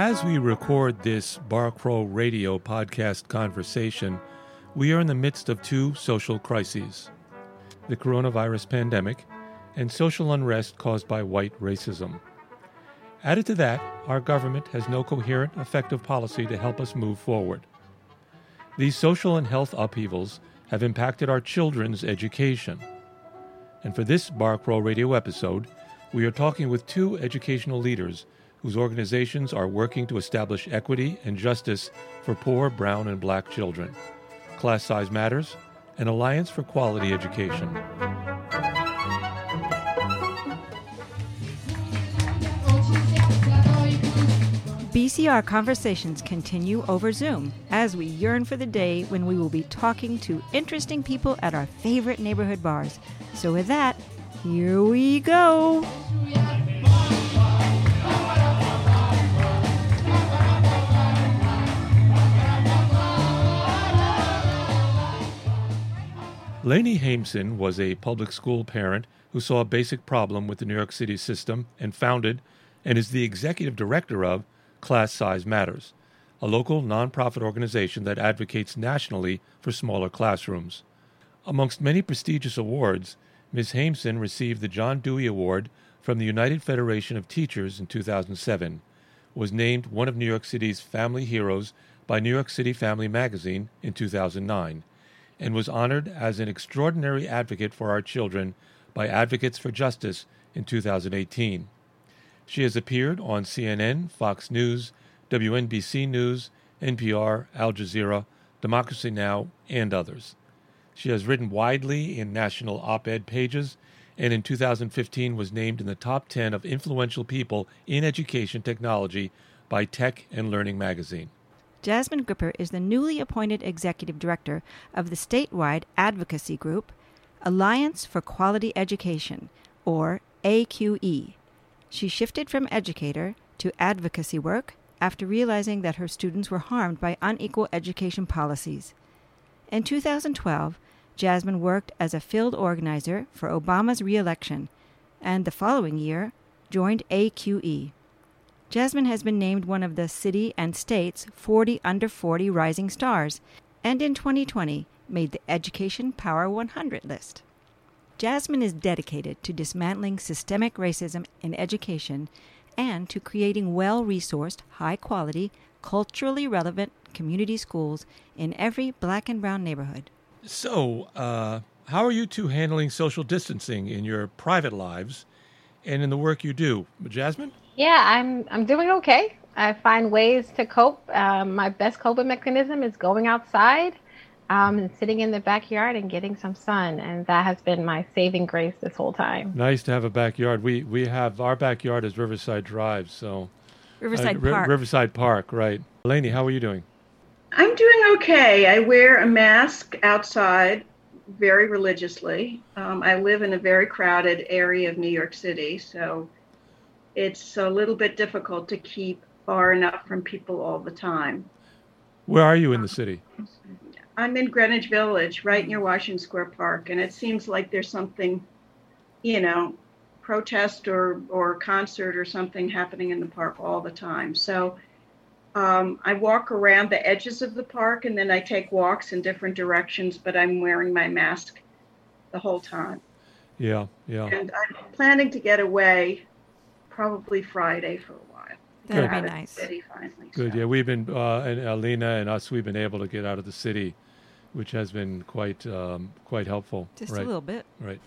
As we record this Bar Crawl Radio podcast conversation, we are in the midst of two social crises the coronavirus pandemic and social unrest caused by white racism. Added to that, our government has no coherent, effective policy to help us move forward. These social and health upheavals have impacted our children's education. And for this Bar Crawl Radio episode, we are talking with two educational leaders whose organizations are working to establish equity and justice for poor brown and black children. Class Size Matters, an Alliance for Quality Education. BCR conversations continue over Zoom as we yearn for the day when we will be talking to interesting people at our favorite neighborhood bars. So, with that, here we go. Lainey Haimson was a public school parent who saw a basic problem with the New York City system and founded and is the executive director of Class Size Matters, a local nonprofit organization that advocates nationally for smaller classrooms. Amongst many prestigious awards, Ms. Haimson received the John Dewey Award from the United Federation of Teachers in 2007, was named one of New York City's family heroes by New York City Family Magazine in 2009, and was honored as an extraordinary advocate for our children by Advocates for Justice in 2018. She has appeared on CNN, Fox News, WNBC News, NPR, Al Jazeera, Democracy Now!, and others. She has written widely in national op ed pages and in 2015 was named in the top 10 of influential people in education technology by Tech and Learning magazine. Jasmine Gripper is the newly appointed executive director of the statewide advocacy group Alliance for Quality Education, or AQE. She shifted from educator to advocacy work after realizing that her students were harmed by unequal education policies. In 2012, Jasmine worked as a field organizer for Obama's reelection and the following year joined AQE. Jasmine has been named one of the city and state's 40 under 40 rising stars, and in 2020 made the Education Power 100 list. Jasmine is dedicated to dismantling systemic racism in education and to creating well resourced, high quality, culturally relevant community schools in every black and brown neighborhood. So, uh, how are you two handling social distancing in your private lives and in the work you do? Jasmine? Yeah, I'm I'm doing okay. I find ways to cope. Um, my best coping mechanism is going outside um, and sitting in the backyard and getting some sun, and that has been my saving grace this whole time. Nice to have a backyard. We we have our backyard is Riverside Drive, so Riverside uh, Park. Riverside Park, right? Lainey, how are you doing? I'm doing okay. I wear a mask outside very religiously. Um, I live in a very crowded area of New York City, so it's a little bit difficult to keep far enough from people all the time. Where are you in the city? I'm in Greenwich Village, right near Washington Square Park, and it seems like there's something, you know, protest or or concert or something happening in the park all the time. So um, I walk around the edges of the park and then I take walks in different directions, but I'm wearing my mask the whole time. Yeah, yeah. And I'm planning to get away probably Friday for a while. That'd be nice. City finally. Good. so. Yeah, we've been uh, and Alina and us. We've been able to get out of the city, which has been quite um, quite helpful. Just right. a little bit. Right.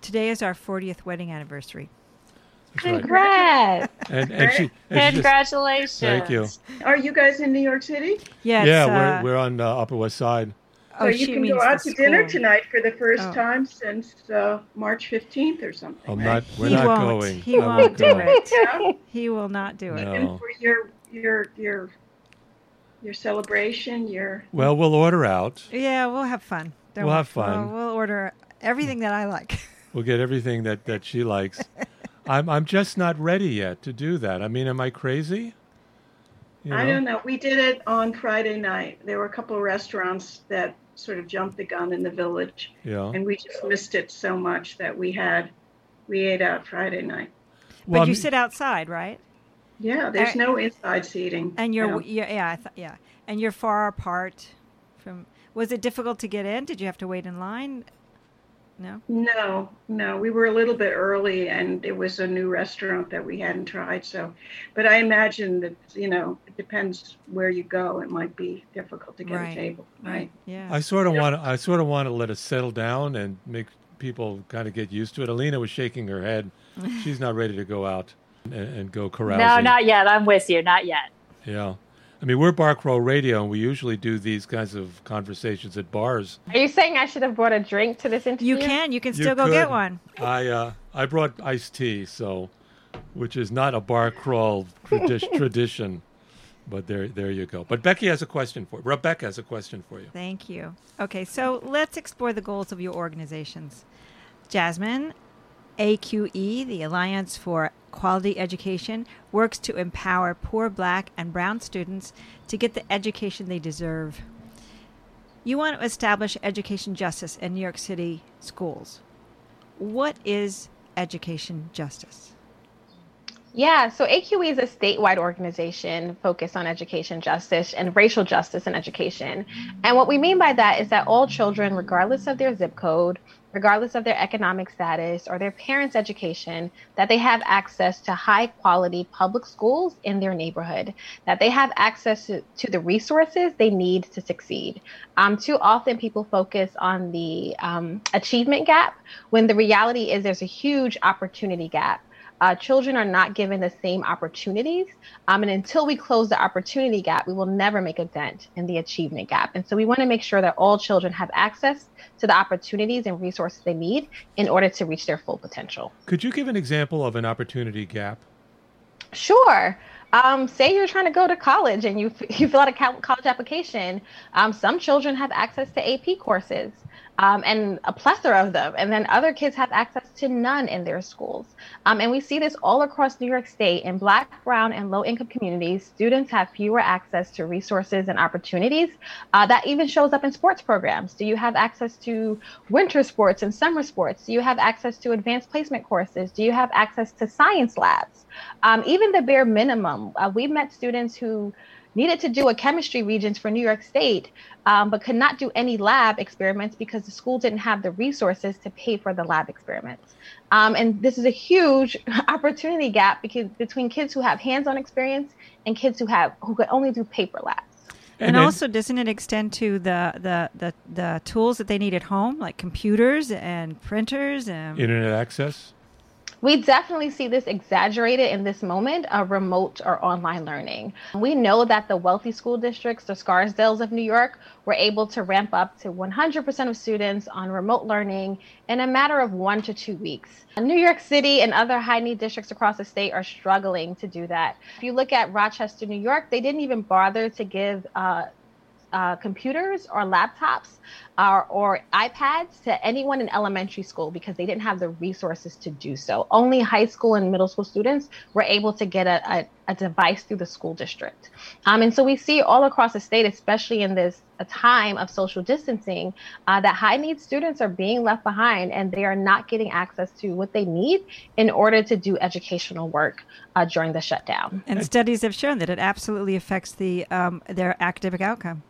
Today is our 40th wedding anniversary. That's right. Congrats! And, and she, and she just- Congratulations! thank you. Are you guys in New York City? Yeah, yeah, uh, we're we're on uh, Upper West Side. Oh, so she you can means go out the to dinner tonight for the first Oh. time since uh, March 15th or something. I'm not. We're He not won't. going. He I won't do go. it. Yeah? He will not do it. No. And for your your your your celebration, your Well, we'll order out. Yeah, we'll have fun. Don't We'll worry. have fun. We'll, we'll order everything that I like. We'll get everything that, that she likes. I'm I'm just not ready yet to do that. I mean, am I crazy? You I don't know. We did it on Friday night. There were a couple of restaurants that sort of jumped the gun in the village, Yeah. and we just missed it so much that we had we ate out Friday night. But Well, you I'm- sit outside, right? Yeah, there's Alright. no inside seating. And you're no. yeah yeah I thought yeah, and you're far apart from. Was it difficult to get in? Did you have to wait in line? No. No, no, we were a little bit early and it was a new restaurant that we hadn't tried. So, but I imagine that, you know, it depends where you go. It might be difficult to get Right, a table. Right. Yeah. I sort of want to. I sort of want to let it settle down and make people kind of get used to it. Alina was shaking her head. She's not ready to go out and, and go carousing. No, not yet. I'm with you. Not yet. Yeah. I mean, we're Bar Crawl Radio, and we usually do these kinds of conversations at bars. Are you saying I should have brought a drink to this interview? you can. You can You still go get one. I uh, I brought iced tea, so which is not a bar crawl tradi- tradition, but there there you go. But Becky has a question for Rebecca has a question for you. Thank you. Okay, so let's explore the goals of your organizations. Jasmine, AQE, the Alliance for Quality Education, works to empower poor black and brown students to get the education they deserve. You want to establish education justice in New York City schools. What is education justice? Yeah, so AQE is a statewide organization focused on education justice and racial justice in education. And what we mean by that is that all children, regardless of their zip code, regardless of their economic status or their parents' education, that they have access to high quality public schools in their neighborhood, that they have access to, to the resources they need to succeed. Um, too often, people focus on the um, achievement gap when the reality is there's a huge opportunity gap. Uh, children are not given the same opportunities. Um, and until we close the opportunity gap, we will never make a dent in the achievement gap. And so we want to make sure that all children have access to the opportunities and resources they need in order to reach their full potential. Could you give an example of an opportunity gap? Sure. Um, say you're trying to go to college and you, you fill out a college application. Um, some children have access to AP courses um, and a plethora of them. And then other kids have access to none in their schools. Um, and we see this all across New York State in Black, Brown, and low income communities. Students have fewer access to resources and opportunities. Uh, that even shows up in sports programs. Do you have access to winter sports and summer sports? Do you have access to advanced placement courses? Do you have access to science labs? Um, even the bare minimum. Uh, we met students who needed to do a chemistry regents for New York State, um, but could not do any lab experiments because the school didn't have the resources to pay for the lab experiments. Um, and this is a huge opportunity gap because between kids who have hands-on experience and kids who have who could only do paper labs. And, then- also, doesn't it extend to the, the, the, the tools that they need at home, like computers and printers and internet access. We definitely see this exaggerated in this moment of remote or online learning. We know that the wealthy school districts, the Scarsdales of New York, were able to ramp up to 100% of students on remote learning in a matter of one to two weeks. New York City and other high need districts across the state are struggling to do that. If you look at Rochester, New York, they didn't even bother to give uh, uh, computers or laptops uh, or iPads to anyone in elementary school because they didn't have the resources to do so. Only high school and middle school students were able to get a, a, a device through the school district. Um, and so we see all across the state, especially in this a time of social distancing, uh, that high need students are being left behind and they are not getting access to what they need in order to do educational work uh, during the shutdown. And studies have shown that it absolutely affects the um, their academic outcome.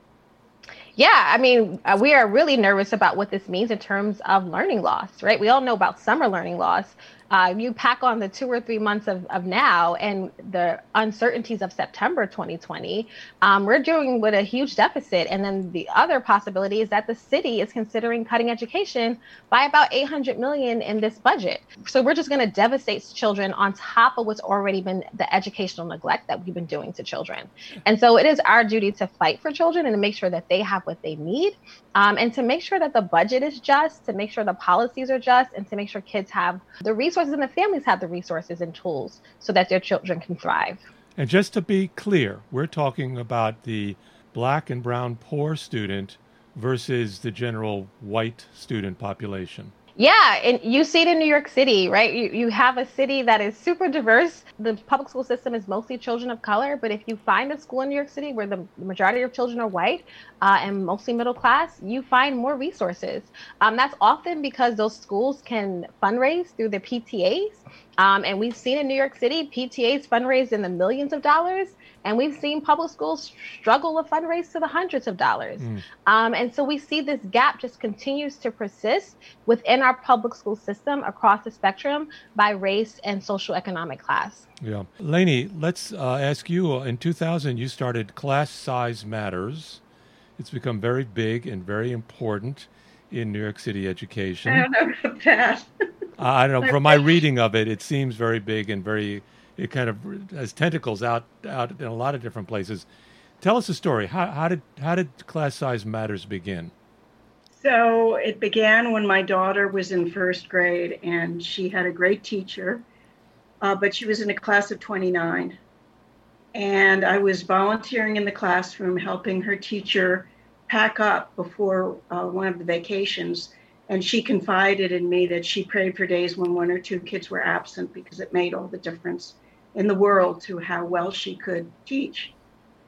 Yeah, I mean, uh, we are really nervous about what this means in terms of learning loss, right? We all know about summer learning loss. Uh, you pack on the two or three months of, of now and the uncertainties of September 2020, um, we're dealing with a huge deficit. And then the other possibility is that the city is considering cutting education by about 800 million in this budget. So we're just going to devastate children on top of what's already been the educational neglect that we've been doing to children. And so it is our duty to fight for children and to make sure that they have what they need um, and to make sure that the budget is just, to make sure the policies are just, and to make sure kids have the resources and the families have the resources and tools so that their children can thrive. And just to be clear, we're talking about the black and brown poor student versus the general white student population. Yeah, and you see it in New York City, right? You, you have a city that is super diverse. The public school system is mostly children of color, but if you find a school in New York City where the majority of children are white uh, and mostly middle class, you find more resources. Um, that's often because those schools can fundraise through their PTAs. Um, and we've seen in New York City, PTAs fundraise in the millions of dollars. And we've seen public schools struggle to fundraise to the hundreds of dollars. Mm. Um, and so we see this gap just continues to persist within our public school system across the spectrum by race and social economic class. Yeah. Lainey, let's uh, ask you. In 2000, you started Class Size Matters. It's become very big and very important in New York City education. I don't know about that. I don't know. From my reading of it, it seems very big and very it kind of has tentacles out out in a lot of different places. Tell us a story. How, how did how did class size matters begin? So it began when my daughter was in first grade, and she had a great teacher, uh, but she was in a class of 29. And I was volunteering in the classroom, helping her teacher pack up before uh, one of the vacations. And she confided in me that she prayed for days when one or two kids were absent because it made all the difference in the world to how well she could teach.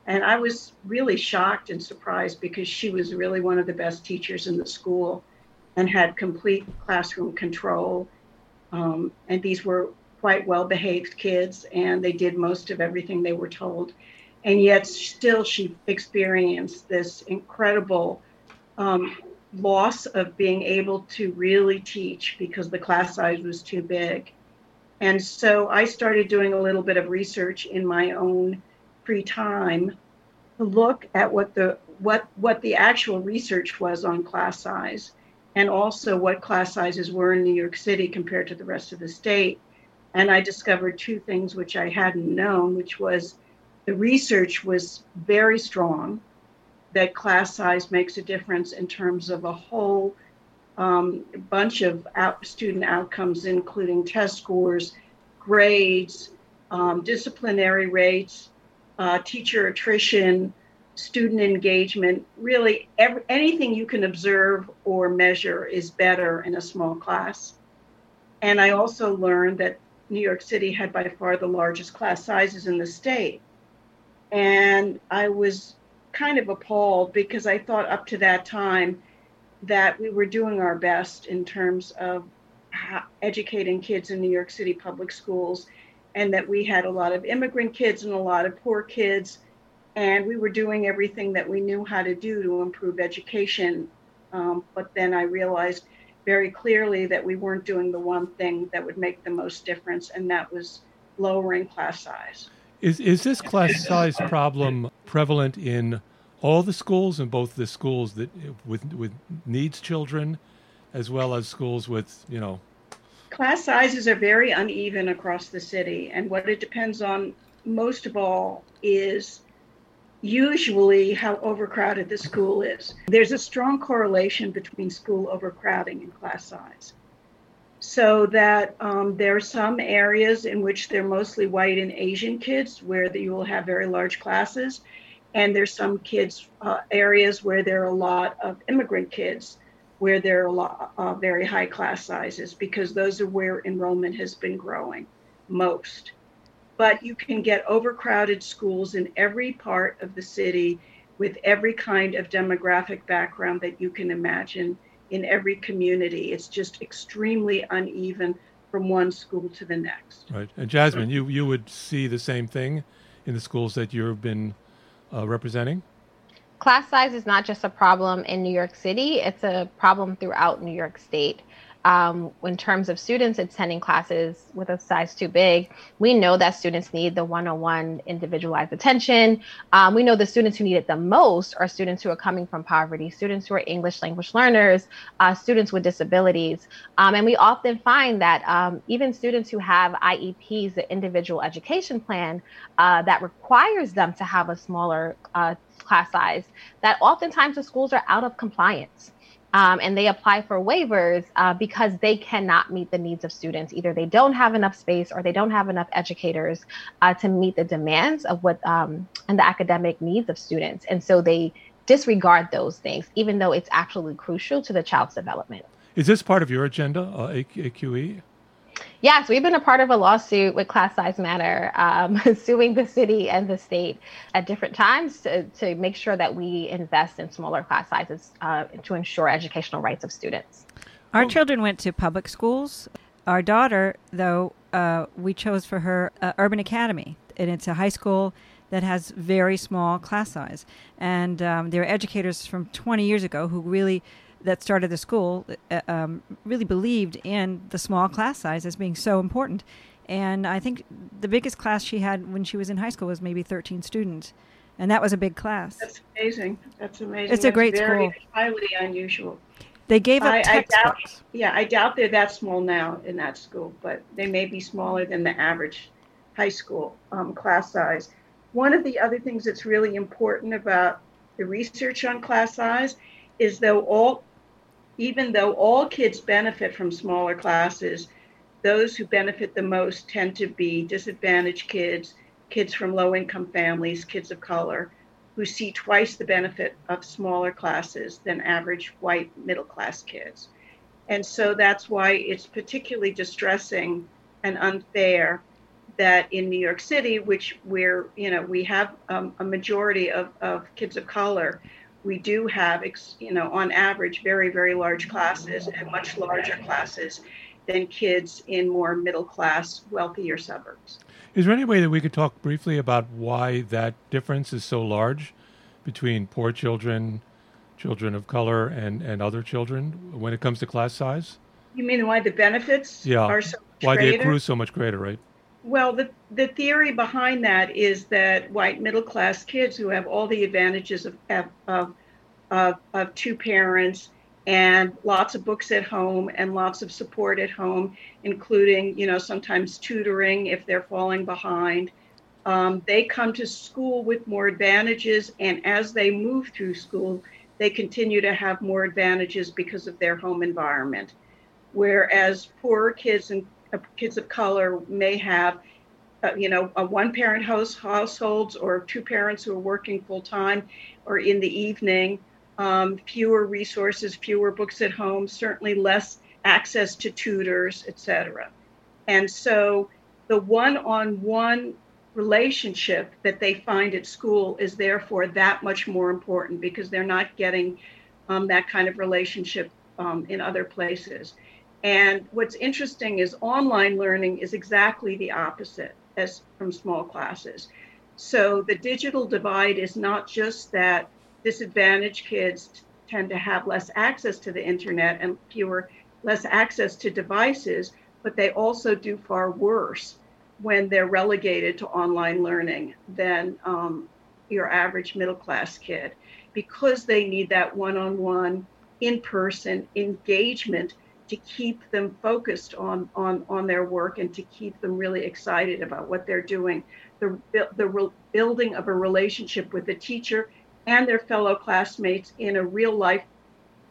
And I was really shocked and surprised because she was really one of the best teachers in the school and had complete classroom control. Um, and these were quite well behaved kids, and they did most of everything they were told. And yet, still, she experienced this incredible um, loss of being able to really teach because the class size was too big. And so I started doing a little bit of research in my own free time to look at what the what what the actual research was on class size and also what class sizes were in New York City compared to the rest of the state. And I discovered two things which I hadn't known, which was the research was very strong that class size makes a difference in terms of a whole um, bunch of out, student outcomes, including test scores, grades, um, disciplinary rates, uh, teacher attrition, student engagement. Really, every, anything you can observe or measure is better in a small class. And I also learned that New York City had by far the largest class sizes in the state. And I was kind of appalled because I thought up to that time, that we were doing our best in terms of educating kids in New York City public schools, and that we had a lot of immigrant kids and a lot of poor kids, and we were doing everything that we knew how to do to improve education. Um, but then I realized very clearly that we weren't doing the one thing that would make the most difference, and that was lowering class size. Is is this class size problem prevalent in all the schools and both the schools that with with needs children as well as schools with you know? Class sizes are very uneven across the city and what it depends on most of all is usually how overcrowded the school is. There's a strong correlation between school overcrowding and class size so that um, there are some areas in which they're mostly white and asian kids where you will have very large classes. And there's some kids uh, areas where there are a lot of immigrant kids where there are a lot uh, very high class sizes because those are where enrollment has been growing most. But you can get overcrowded schools in every part of the city with every kind of demographic background that you can imagine in every community. It's just extremely uneven from one school to the next. Right. And jasmine you you would see the same thing in the schools that you've been uh, representing? Class size is not just a problem in New York City, it's a problem throughout New York State um, in terms of students attending classes with a size too big, we know that students need the one on one individualized attention. Um, we know the students who need it the most are students who are coming from poverty, students who are English language learners, uh, students with disabilities. Um, and we often find that um, even students who have IEPs, the individual education plan, uh, that requires them to have a smaller uh, class size, that oftentimes the schools are out of compliance um, and they apply for waivers uh, because they cannot meet the needs of students. Either they don't have enough space or they don't have enough educators uh, to meet the demands of what um, and the academic needs of students. And so they disregard those things, even though it's absolutely crucial to the child's development. Is this part of your agenda, uh, AQE? Yes, we've been a part of a lawsuit with Class Size Matter, um, suing the city and the state at different times to, to make sure that we invest in smaller class sizes uh, to ensure educational rights of students. Our children went to public schools. Our daughter, though, uh, we chose for her uh, Urban Academy, and it's a high school that has very small class size. And um, there are educators from 20 years ago who really that started the school uh, um, really believed in the small class size as being so important. And I think the biggest class she had when she was in high school was maybe 13 students. And that was a big class. That's amazing. That's amazing. It's a great very school. Highly unusual. They gave up I, I textbooks. doubt, yeah, I doubt they're that small now in that school, but they may be smaller than the average high school um, class size. One of the other things that's really important about the research on class size is though all even though all kids benefit from smaller classes, those who benefit the most tend to be disadvantaged kids, kids from low income families, kids of color, who see twice the benefit of smaller classes than average white middle class kids. And so that's why it's particularly distressing and unfair that in New York City, which we're, you know, we have um, a majority of, of kids of color, we do have, you know, on average, very, very large classes and much larger classes than kids in more middle class, wealthier suburbs. Is there any way that we could talk briefly about why that difference is so large between poor children, children of color, and, and other children when it comes to class size? You mean why the benefits yeah. are so Why greater? they accrue so much greater, right? Well, the, the theory behind that is that white middle class kids who have all the advantages of, of, of, of two parents and lots of books at home and lots of support at home, including, you know, sometimes tutoring if they're falling behind. Um, they come to school with more advantages, and as they move through school, they continue to have more advantages because of their home environment. Whereas poorer kids and kids of color may have, uh, you know, a one-parent house households or two parents who are working full time, or in the evening, um, fewer resources, fewer books at home, certainly less access to tutors, etc. And so, the one-on-one relationship that they find at school is therefore that much more important because they're not getting um, that kind of relationship um, in other places. And what's interesting is online learning is exactly the opposite as from small classes. So the digital divide is not just that disadvantaged kids tend to have less access to the internet and fewer less access to devices, but they also do far worse when they're relegated to online learning than um, your average middle class kid because they need that one-on-one in-person engagement to keep them focused on, on, on their work and to keep them really excited about what they're doing. The, the re- building of a relationship with the teacher and their fellow classmates in a real life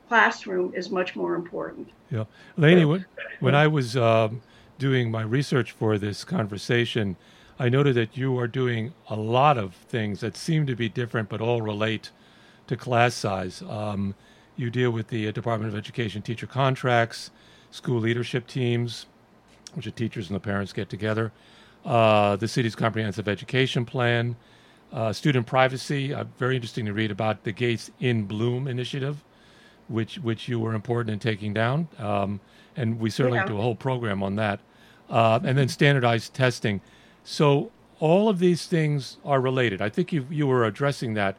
classroom is much more important. Yeah. Lainey, when, when I was um, doing my research for this conversation, I noted that you are doing a lot of things that seem to be different but all relate to class size. Um, you deal with the uh, Department of Education teacher contracts, school leadership teams, which the teachers and the parents get together, uh, the city's comprehensive education plan, uh, student privacy. Uh, very interesting to read about the Gates inBloom initiative, which which you were important in taking down, um, and we certainly yeah. do a whole program on that. Uh, and then standardized testing. So all of these things are related. I think you you were addressing that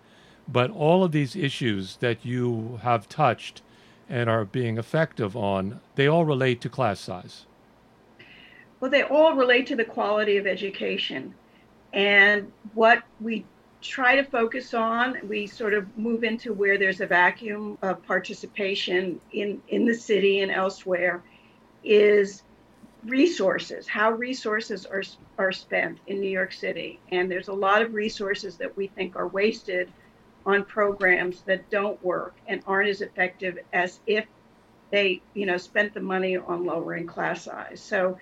but all of these issues that you have touched and are being effective on, they all relate to class size. Well, they all relate to the quality of education. And what we try to focus on, we sort of move into where there's a vacuum of participation in, in the city and elsewhere, is resources, how resources are, are spent in New York City. And there's a lot of resources that we think are wasted on programs that don't work and aren't as effective as if they, you know, spent the money on lowering class size. So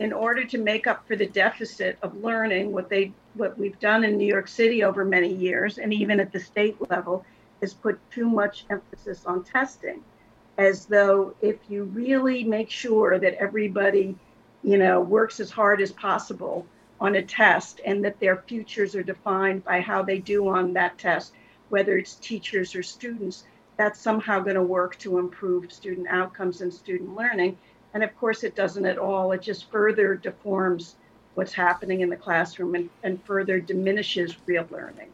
in order to make up for the deficit of learning, what they what we've done in New York City over many years, and even at the state level, is put too much emphasis on testing. as though if you really make sure that everybody, you know, works as hard as possible on a test and that their futures are defined by how they do on that test, whether it's teachers or students, that's somehow going to work to improve student outcomes and student learning. And of course, it doesn't at all. It just further deforms what's happening in the classroom and, and further diminishes real learning.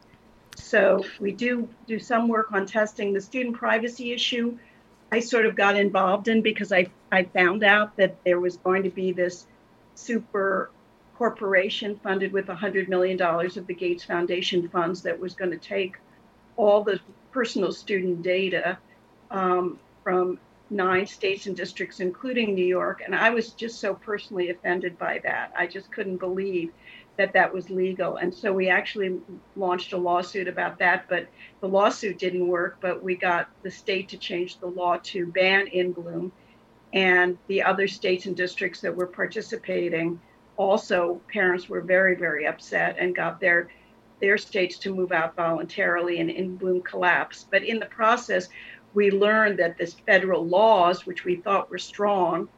So we do do some work on testing the student privacy issue. I sort of got involved in because I, I found out that there was going to be this super corporation funded with $100 million of the Gates Foundation funds that was going to take all the personal student data um, from nine states and districts, including New York. And I was just so personally offended by that. I just couldn't believe that that was legal. And so we actually launched a lawsuit about that, but the lawsuit didn't work. But we got the state to change the law to ban inBloom. And the other states and districts that were participating also, parents were very, very upset and got their their states to move out voluntarily and inBloom collapsed. But in the process, we learned that this federal laws, which we thought were strong,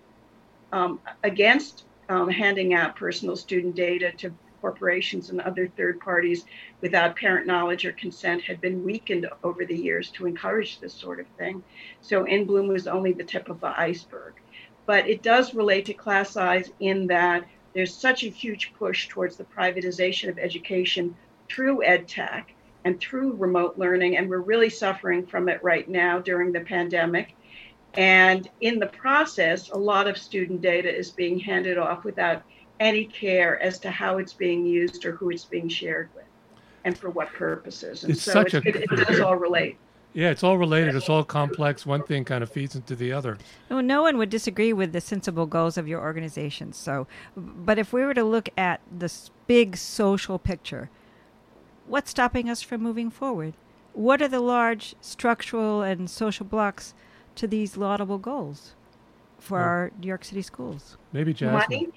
um, against um, handing out personal student data to corporations and other third parties without parent knowledge or consent had been weakened over the years to encourage this sort of thing. So inBloom was only the tip of the iceberg. But it does relate to class size in that there's such a huge push towards the privatization of education through ed tech and through remote learning. And we're really suffering from it right now during the pandemic. And in the process, a lot of student data is being handed off without any care as to how it's being used or who it's being shared with and for what purposes. And it's so such it, a, it, it does all relate. Yeah, it's all related. It's all complex. One thing kind of feeds into the other. No, no one would disagree with the sensible goals of your organization. So, but if we were to look at this big social picture, what's stopping us from moving forward? What are the large structural and social blocks to these laudable goals for our New York City schools? Maybe Jasmine.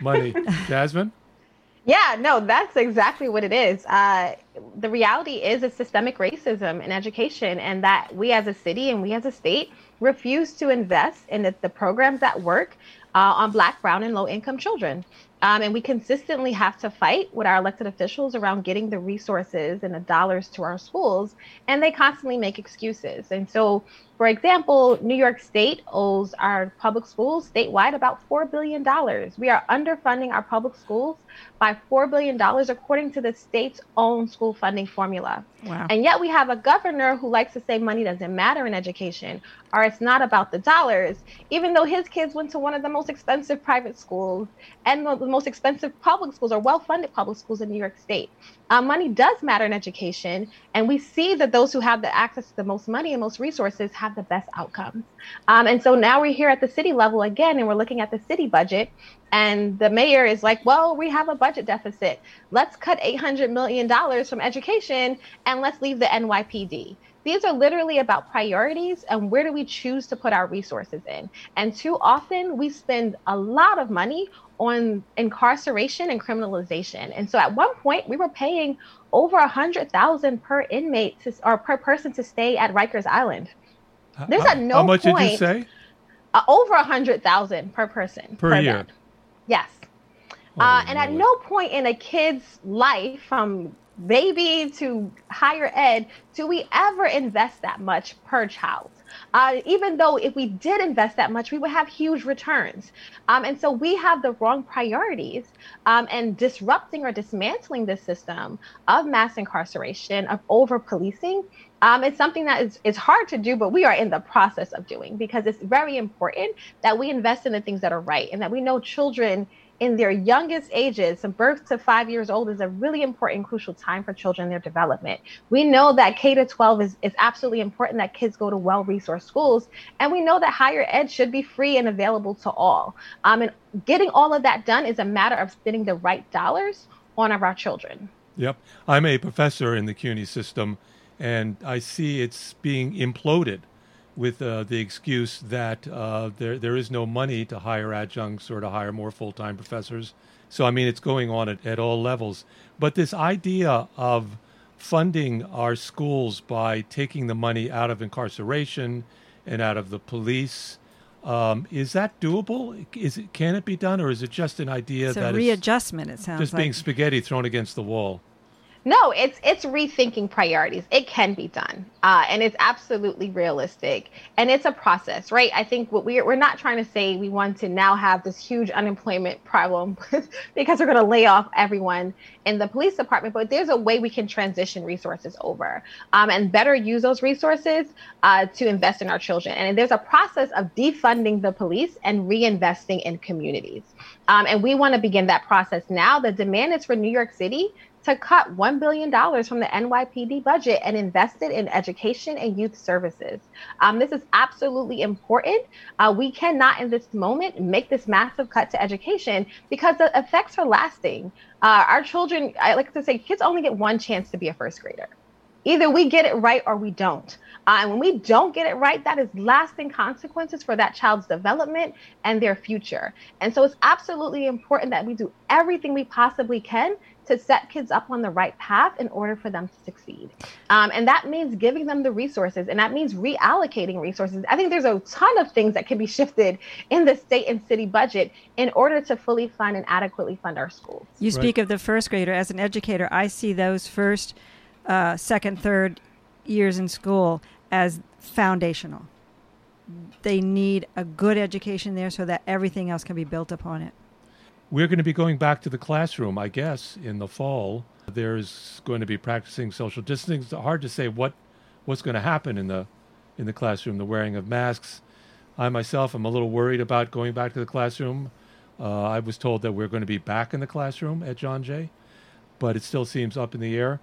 Money. Money. Jasmine? Yeah, no, that's exactly what it is. Uh, the reality is it's systemic racism in education, and that we as a city and we as a state refuse to invest in the, the programs that work uh, on Black, Brown, and low income children. Um, and we consistently have to fight with our elected officials around getting the resources and the dollars to our schools, and they constantly make excuses. And so, for example, New York State owes our public schools statewide about $4 billion. We are underfunding our public schools by $4 billion, according to the state's own school funding formula. Wow. And yet we have a governor who likes to say money doesn't matter in education or it's not about the dollars, even though his kids went to one of the most expensive private schools and the most expensive public schools or well funded public schools in New York State. Uh, money does matter in education, and we see that those who have the access to the most money and most resources have the best outcomes. Um, and so now we're here at the city level again, and we're looking at the city budget, and the mayor is like, well, we have a budget deficit. Let's cut $800 million from education and let's leave the NYPD. These are literally about priorities and where do we choose to put our resources in. And too often we spend a lot of money on incarceration and criminalization. And so at one point we were paying over a hundred thousand per inmate to, or per person to stay at Rikers Island. There's at no How much point did you say? uh, over a hundred thousand per person Per year. bed. Yes. Oh, Uh, and at no point in a kid's life, from baby to higher ed, do we ever invest that much per child. Uh, even though if we did invest that much, we would have huge returns. Um, and so we have the wrong priorities um, and disrupting or dismantling this system of mass incarceration, of over policing. Um, it's something that is, is hard to do, but we are in the process of doing because it's very important that we invest in the things that are right and that we know children in their youngest ages, from birth to five years old, is a really important, crucial time for children in their development. We know that K to 12 is, is absolutely important that kids go to well resourced schools. And we know that higher ed should be free and available to all. Um, and getting all of that done is a matter of spending the right dollars on our children. Yep. I'm a professor in the CUNY system, and I see it's being imploded with uh, the excuse that uh, there there is no money to hire adjuncts or to hire more full time professors. So I mean, it's going on at, at all levels. But this idea of funding our schools by taking the money out of incarceration and out of the police. Um, is that doable? Is it can it be done, or is it just an idea It's a that is readjustment. It sounds just like. being spaghetti thrown against the wall? No, it's it's rethinking priorities. It can be done, uh, and it's absolutely realistic, and it's a process, right? I think what we're we're not trying to say we want to now have this huge unemployment problem because we're going to lay off everyone in the police department, but there's a way we can transition resources over um, and better use those resources uh, to invest in our children. And there's a process of defunding the police and reinvesting in communities, um, and we want to begin that process now. The demand is for New York City to cut $1 billion from the NYPD budget and invest it in education and youth services. Um, this is absolutely important. Uh, we cannot, in this moment, make this massive cut to education because the effects are lasting. Uh, our children, I like to say, kids only get one chance to be a first grader. Either we get it right or we don't. Uh, and when we don't get it right, that is lasting consequences for that child's development and their future. And so it's absolutely important that we do everything we possibly can to set kids up on the right path in order for them to succeed. Um, and that means giving them the resources and that means reallocating resources. I think there's a ton of things that can be shifted in the state and city budget in order to fully fund and adequately fund our schools. You speak of the first grader. As an educator, I see those first, uh, second, third years in school as foundational. They need a good education there so that everything else can be built upon it. We're going to be going back to the classroom, I guess, in the fall. There's going to be practicing social distancing. It's hard to say what what's going to happen in the in the classroom. The wearing of masks. I myself am a little worried about going back to the classroom. Uh, I was told that we're going to be back in the classroom at John Jay, but it still seems up in the air.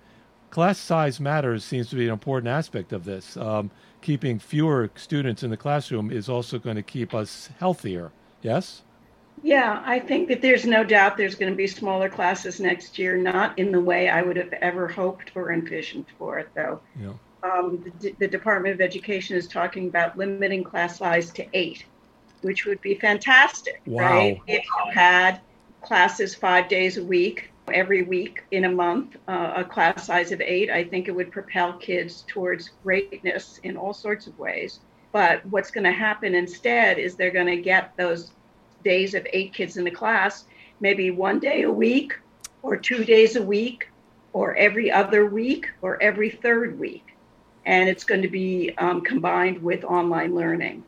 Class size matters seems to be an important aspect of this. Um, keeping fewer students in the classroom is also going to keep us healthier. Yes. Yeah, I think that there's no doubt there's going to be smaller classes next year, not in the way I would have ever hoped or envisioned for it, though. Yeah. Um, the, the Department of Education is talking about limiting class size to eight, which would be fantastic, Wow. right? If you had classes five days a week, every week in a month, uh, a class size of eight, I think it would propel kids towards greatness in all sorts of ways. But what's going to happen instead is they're going to get those days of eight kids in the class, maybe one day a week, or two days a week, or every other week, or every third week. And it's going to be um, combined with online learning.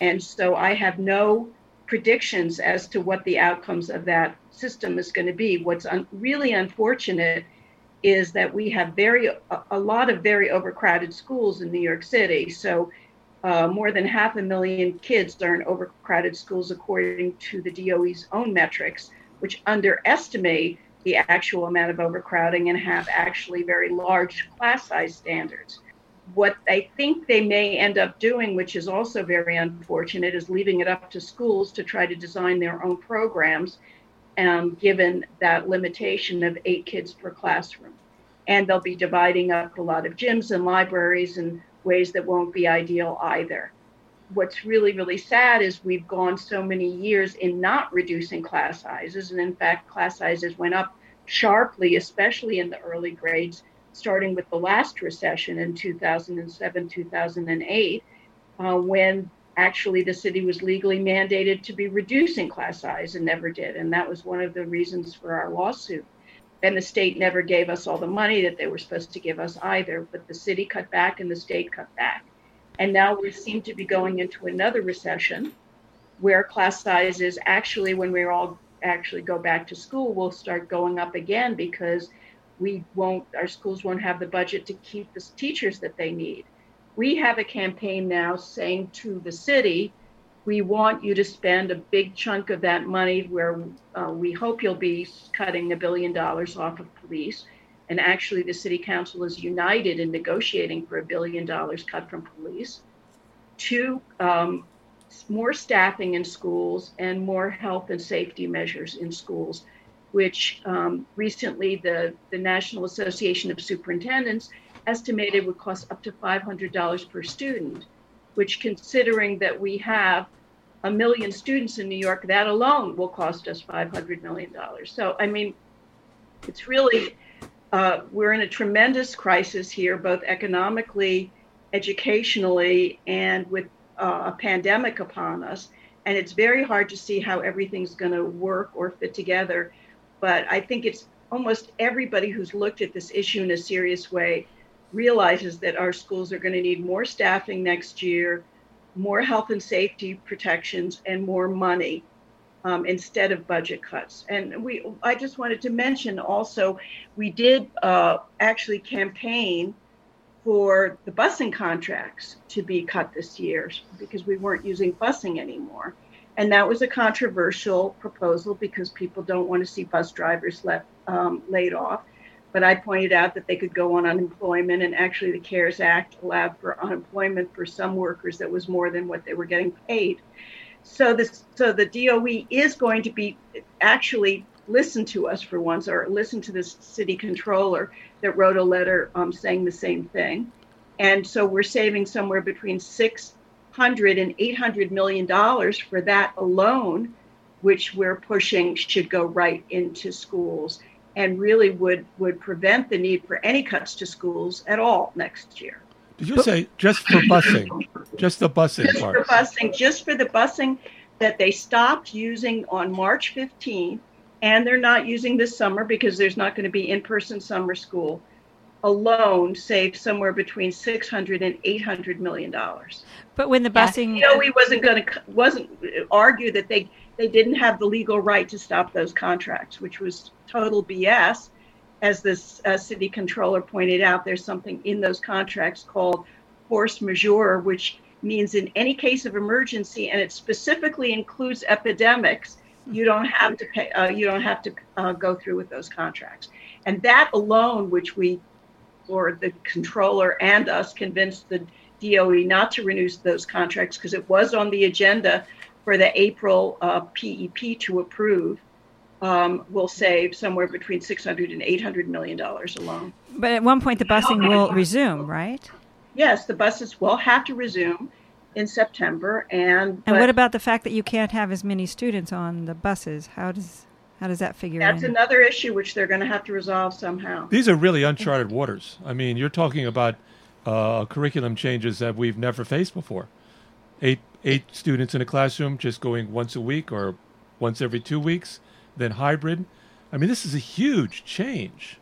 And so I have no predictions as to what the outcomes of that system is going to be. What's un- really unfortunate is that we have very a, a lot of very overcrowded schools in New York City. So uh, more than half a million kids are in overcrowded schools, according to the DOE's own metrics, which underestimate the actual amount of overcrowding and have actually very large class size standards. What I think they may end up doing, which is also very unfortunate, is leaving it up to schools to try to design their own programs, um, given that limitation of eight kids per classroom. And they'll be dividing up a lot of gyms and libraries and ways that won't be ideal either. What's really, really sad is we've gone so many years in not reducing class sizes. And in fact, class sizes went up sharply, especially in the early grades, starting with the last recession in 2007, 2008, uh, when actually the city was legally mandated to be reducing class size and never did. And that was one of the reasons for our lawsuit. And the state never gave us all the money that they were supposed to give us either, but the city cut back and the state cut back. And now we seem to be going into another recession where class sizes actually, when we all actually go back to school, will start going up again because we won't, our schools won't have the budget to keep the teachers that they need. We have a campaign now saying to the city, we want you to spend a big chunk of that money where uh, we hope you'll be cutting a billion dollars off of police. And actually, the city council is united in negotiating for a billion dollars cut from police to um, more staffing in schools and more health and safety measures in schools, which um, recently the, the National Association of Superintendents estimated would cost up to $500 per student which considering that we have a million students in New York, that alone will cost us $500 million. So, I mean, it's really, uh, we're in a tremendous crisis here, both economically, educationally, and with uh, a pandemic upon us, and it's very hard to see how everything's going to work or fit together. But I think it's almost everybody who's looked at this issue in a serious way realizes that our schools are going to need more staffing next year, more health and safety protections, and more money um, instead of budget cuts. And we, I just wanted to mention also, we did uh, actually campaign for the busing contracts to be cut this year because we weren't using busing anymore. And that was a controversial proposal because people don't want to see bus drivers left um, laid off. But I pointed out that they could go on unemployment, and actually, the CARES Act allowed for unemployment for some workers that was more than what they were getting paid. So this, so the DOE is going to be actually listen to us for once, or listen to this city controller that wrote a letter um, saying the same thing. And so we're saving somewhere between 600 and 800 million dollars for that alone, which we're pushing should go right into schools and really would would prevent the need for any cuts to schools at all next year. Did you say just for busing? just the busing just part? for busing, just for the busing that they stopped using on March 15 and they're not using this summer because there's not going to be in-person summer school alone saved somewhere between 600 and 800 million dollars But when the busing, you know we wasn't going to wasn't uh, argue that they they didn't have the legal right to stop those contracts which was total bs as this uh, city controller pointed out there's something in those contracts called force majeure which means in any case of emergency and it specifically includes epidemics you don't have to pay uh, you don't have to uh, go through with those contracts. And that alone which we or the controller and us convinced the DOE not to renew those contracts because it was on the agenda for the april uh, PEP to approve um, will save somewhere between 600 and 800 million dollars alone but at one point the busing will resume, right? yes the buses will have to resume in september and And but- what about the fact that you can't have as many students on the buses? How does how does that figure out That's in? another issue which they're going to have to resolve somehow. These are really uncharted waters. I mean, you're talking about uh, curriculum changes that we've never faced before. Eight eight students in a classroom just going once a week or once every two weeks, then hybrid. I mean, this is a huge change.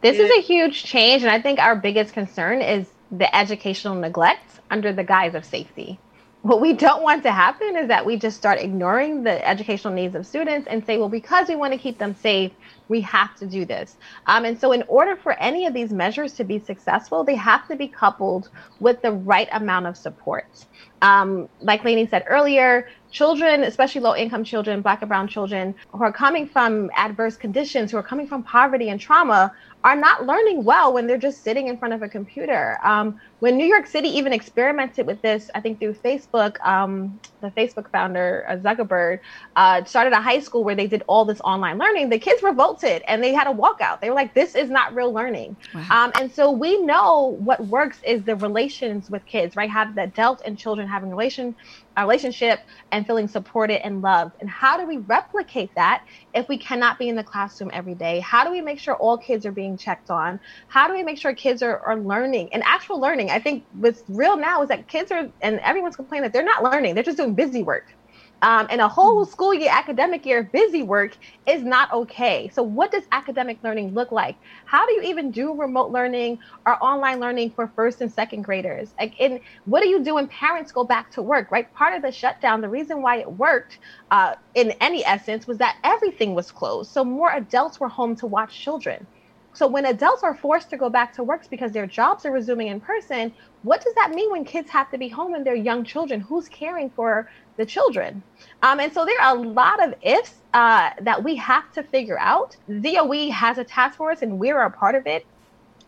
This is a huge change, and I think our biggest concern is the educational neglect under the guise of safety. What we don't want to happen is that we just start ignoring the educational needs of students and say, well, because we want to keep them safe, we have to do this. Um, and so, in order for any of these measures to be successful, they have to be coupled with the right amount of support. Um, like Lainey said earlier, children, especially low income children, black and brown children who are coming from adverse conditions, who are coming from poverty and trauma, are not learning well when they're just sitting in front of a computer. Um, when New York City even experimented with this, I think through Facebook, um, the Facebook founder, uh, Zuckerberg, uh, started a high school where they did all this online learning. The kids revolted and they had a walkout. They were like, this is not real learning. Wow. Um, and so we know what works is the relations with kids, right? Have the adult and children having relation a relationship and feeling supported and loved. And how do we replicate that if we cannot be in the classroom every day? How do we make sure all kids are being checked on? How do we make sure kids are, are learning and actual learning? I think what's real now is that kids are, and everyone's complaining that they're not learning, they're just doing busy work. Um, and a whole school year, academic year, busy work is not okay. So, what does academic learning look like? How do you even do remote learning or online learning for first and second graders? Like, and what do you do when parents go back to work? Right, part of the shutdown, the reason why it worked, uh, in any essence, was that everything was closed. So more adults were home to watch children. So when adults are forced to go back to work because their jobs are resuming in person, what does that mean when kids have to be home and they're young children? Who's caring for the children? Um, and so there are a lot of ifs uh, that we have to figure out. DOE has a task force and we're a part of it.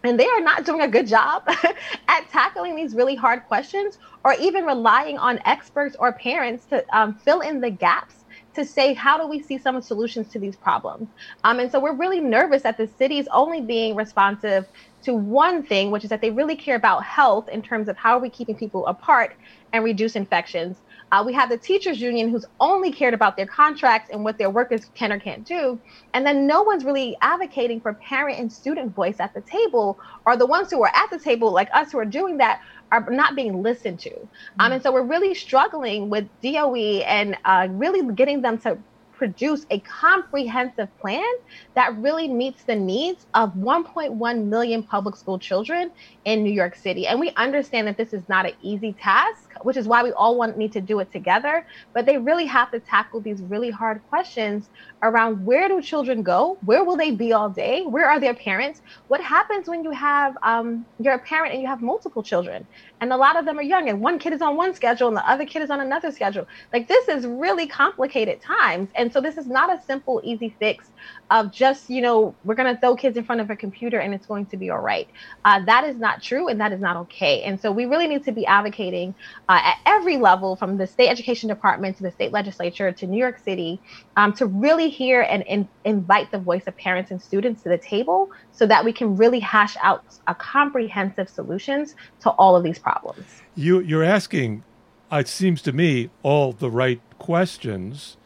And they are not doing a good job at tackling these really hard questions or even relying on experts or parents to um, fill in the gaps to say how do we see some solutions to these problems um, and so we're really nervous that the city is only being responsive to one thing which is that they really care about health in terms of how are we keeping people apart and reduce infections Uh, we have the teachers union who's only cared about their contracts and what their workers can or can't do. And then no one's really advocating for parent and student voice at the table, or the ones who are at the table, like us who are doing that, are not being listened to. Um, and so we're really struggling with DOE and uh, really getting them to produce a comprehensive plan that really meets the needs of 1.1 million public school children in New York City. And we understand that this is not an easy task, which is why we all want need to do it together. But they really have to tackle these really hard questions around where do children go? Where will they be all day? Where are their parents? What happens when you have um, you're a parent and you have multiple children, and a lot of them are young, and one kid is on one schedule and the other kid is on another schedule. Like this is really complicated times, and so this is not a simple, easy fix of just you know we're going to throw kids in front of a computer and it's going to be all right. Uh, that is not true, and that is not okay. And so we really need to be advocating uh, at every level, from the state education department to the state legislature to New York City, um, to really hear and, invite the voice of parents and students to the table so that we can really hash out a comprehensive solutions to all of these problems. You, you're asking, it seems to me, all the right questions.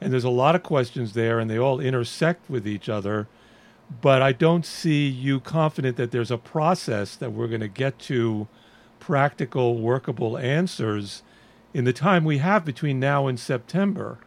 And there's a lot of questions there, and they all intersect with each other. But I don't see you confident that there's a process that we're going to get to practical, workable answers in the time we have between now and September.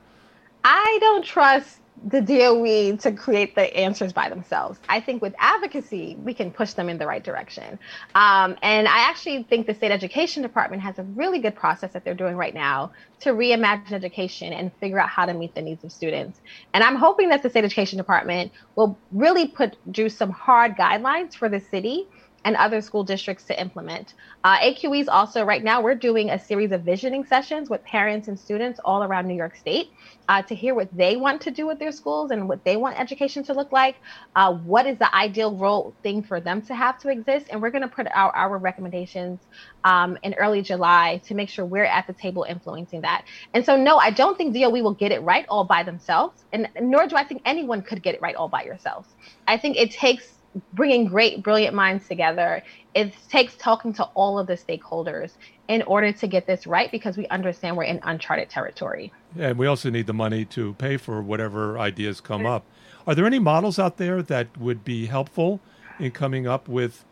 I don't trust the DOE to create the answers by themselves. I think with advocacy, we can push them in the right direction. Um, and I actually think the state education department has a really good process that they're doing right now to reimagine education and figure out how to meet the needs of students. And I'm hoping that the state education department will really put do some hard guidelines for the city and other school districts to implement. Uh, AQEs also, right now, we're doing a series of visioning sessions with parents and students all around New York State uh, to hear what they want to do with their schools and what they want education to look like. Uh, what is the ideal role thing for them to have to exist? And we're going to put out our recommendations um, in early July to make sure we're at the table influencing that. And so, no, I don't think DOE will get it right all by themselves, and nor do I think anyone could get it right all by yourselves. I think it takes bringing great, brilliant minds together. It takes talking to all of the stakeholders in order to get this right because we understand we're in uncharted territory. And we also need the money to pay for whatever ideas come up. Are there any models out there that would be helpful in coming up with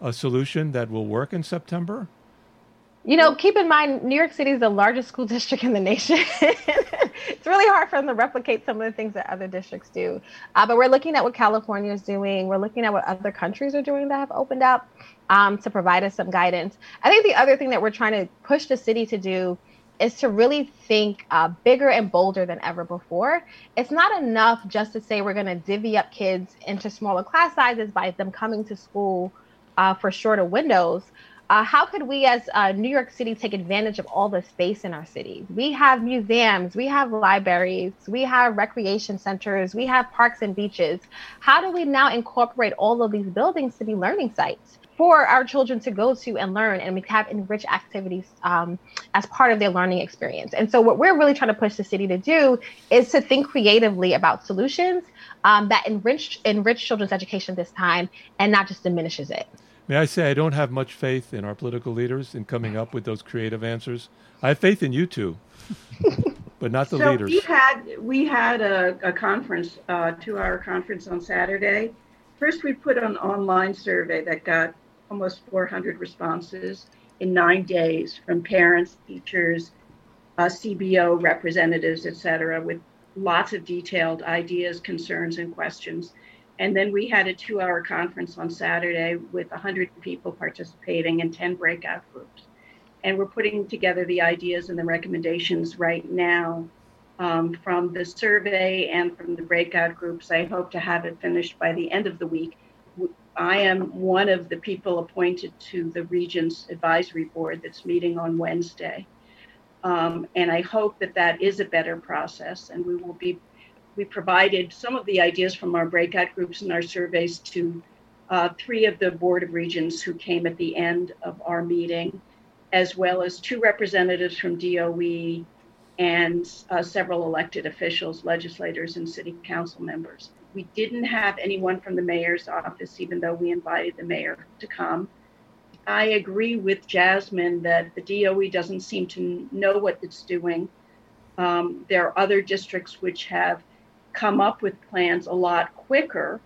a solution that will work in September? You know, keep in mind, New York City is the largest school district in the nation. it's really hard for them to replicate some of the things that other districts do. Uh, but we're looking at what California is doing. We're looking at what other countries are doing that have opened up um, to provide us some guidance. I think the other thing that we're trying to push the city to do is to really think uh, bigger and bolder than ever before. It's not enough just to say we're going to divvy up kids into smaller class sizes by them coming to school uh, for shorter windows. Uh, how could we as uh, New York City take advantage of all the space in our city? We have museums, we have libraries, we have recreation centers, we have parks and beaches. How do we now incorporate all of these buildings to be learning sites for our children to go to and learn and we have enriched activities um, as part of their learning experience? And so, what we're really trying to push the city to do is to think creatively about solutions um, that enrich enrich children's education this time and not just diminishes it. May I say, I don't have much faith in our political leaders in coming up with those creative answers. I have faith in you two, but not the so leaders. We had we had a, a conference, a two-hour conference on Saturday. First, we put an online survey that got almost 400 responses in nine days from parents, teachers, uh, CBO representatives, et cetera, with lots of detailed ideas, concerns, and questions. And then we had a two hour conference on Saturday with 100 people participating in 10 breakout groups. And we're putting together the ideas and the recommendations right now um, from the survey and from the breakout groups. I hope to have it finished by the end of the week. I am one of the people appointed to the Regents Advisory Board that's meeting on Wednesday. Um, and I hope that that is a better process and we will be we provided some of the ideas from our breakout groups and our surveys to uh, three of the Board of Regents who came at the end of our meeting, as well as two representatives from DOE and uh, several elected officials, legislators, and city council members. We didn't have anyone from the mayor's office, even though we invited the mayor to come. I agree with Jasmine that the DOE doesn't seem to know what it's doing. Um, there are other districts which have come up with plans a lot quicker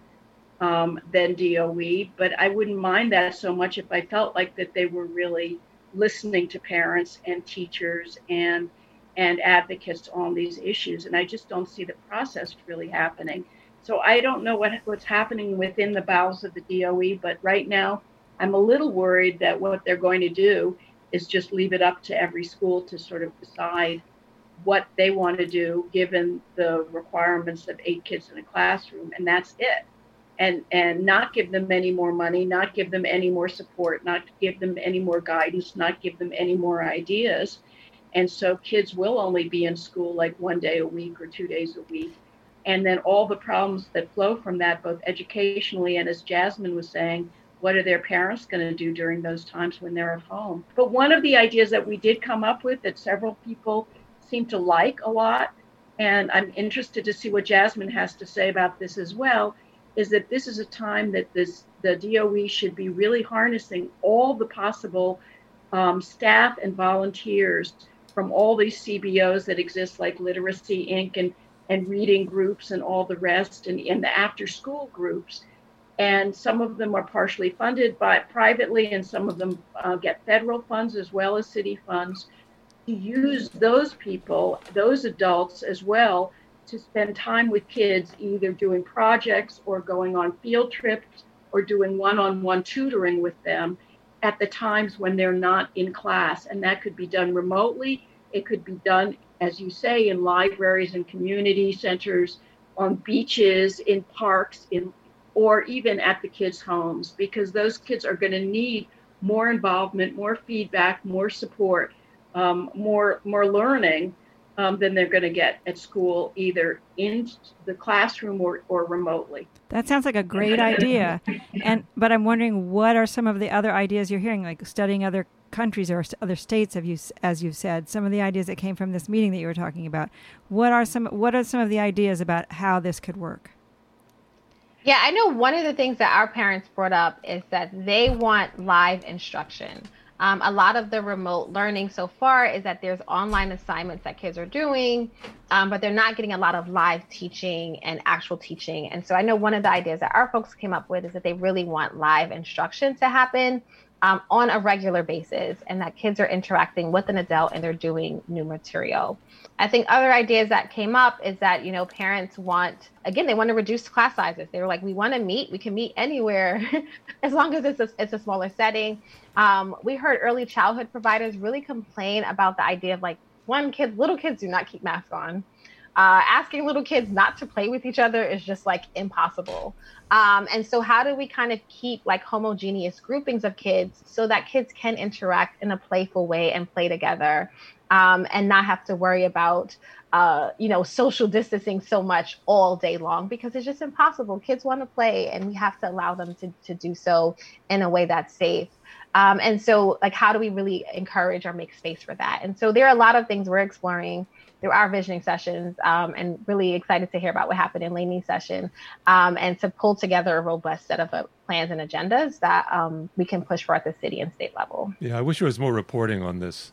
um, than DOE, but I wouldn't mind that so much if I felt like that they were really listening to parents and teachers and and advocates on these issues. And I just don't see the process really happening. So I don't know what, what's happening within the bowels of the DOE, but right now I'm a little worried that what they're going to do is just leave it up to every school to sort of decide what they want to do given the requirements of eight kids in a classroom and that's it. And and not give them any more money not give them any more support not give them any more guidance not give them any more ideas. And so kids will only be in school like one day a week or two days a week. And then all the problems that flow from that both educationally and as jasmine was saying what are their parents going to do during those times when they're at home? But one of the ideas that we did come up with that several people seem to like a lot, and I'm interested to see what Jasmine has to say about this as well, is that this is a time that this the DOE should be really harnessing all the possible um, staff and volunteers from all these CBOs that exist, like Literacy Inc. and and reading groups and all the rest, and, and the after school groups. And some of them are partially funded by privately, and some of them uh, get federal funds as well as city funds use those people, those adults as well, to spend time with kids, either doing projects or going on field trips or doing one on one tutoring with them at the times when they're not in class. And that could be done remotely. It could be done, as you say, in libraries and community centers, on beaches, in parks, in or even at the kids' homes, because those kids are going to need more involvement, more feedback, more support um, more more learning um, than they're going to get at school, either in the classroom or, or remotely. That sounds like a great idea, and but I'm wondering what are some of the other ideas you're hearing, like studying other countries or other states, have you, as you've said, some of the ideas that came from this meeting that you were talking about. What are some What are some of the ideas about how this could work? Yeah, I know one of the things that our parents brought up is that they want live instruction. Um, a lot of the remote learning so far is that there's online assignments that kids are doing, um, but they're not getting a lot of live teaching and actual teaching. And so I know one of the ideas that our folks came up with is that they really want live instruction to happen um, on a regular basis and that kids are interacting with an adult and they're doing new material. I think other ideas that came up is that, you know, parents want, again, they want to reduce class sizes. They were like, we want to meet, we can meet anywhere as long as it's a, it's a smaller setting. Um, we heard early childhood providers really complain about the idea of like, one, kids, little kids do not keep masks on. Uh, asking little kids not to play with each other is just like impossible. Um, and so, how do we kind of keep like homogeneous groupings of kids so that kids can interact in a playful way and play together? um, and not have to worry about uh, you know social distancing so much all day long because it's just impossible kids want to play and we have to allow them to, to do so in a way that's safe um, and so like how do we really encourage or make space for that and so there are a lot of things we're exploring through our visioning sessions um, and really excited to hear about what happened in Laney's session um, and to pull together a robust set of uh, plans and agendas that um, we can push for at the city and state level. Yeah, I wish there was more reporting on this.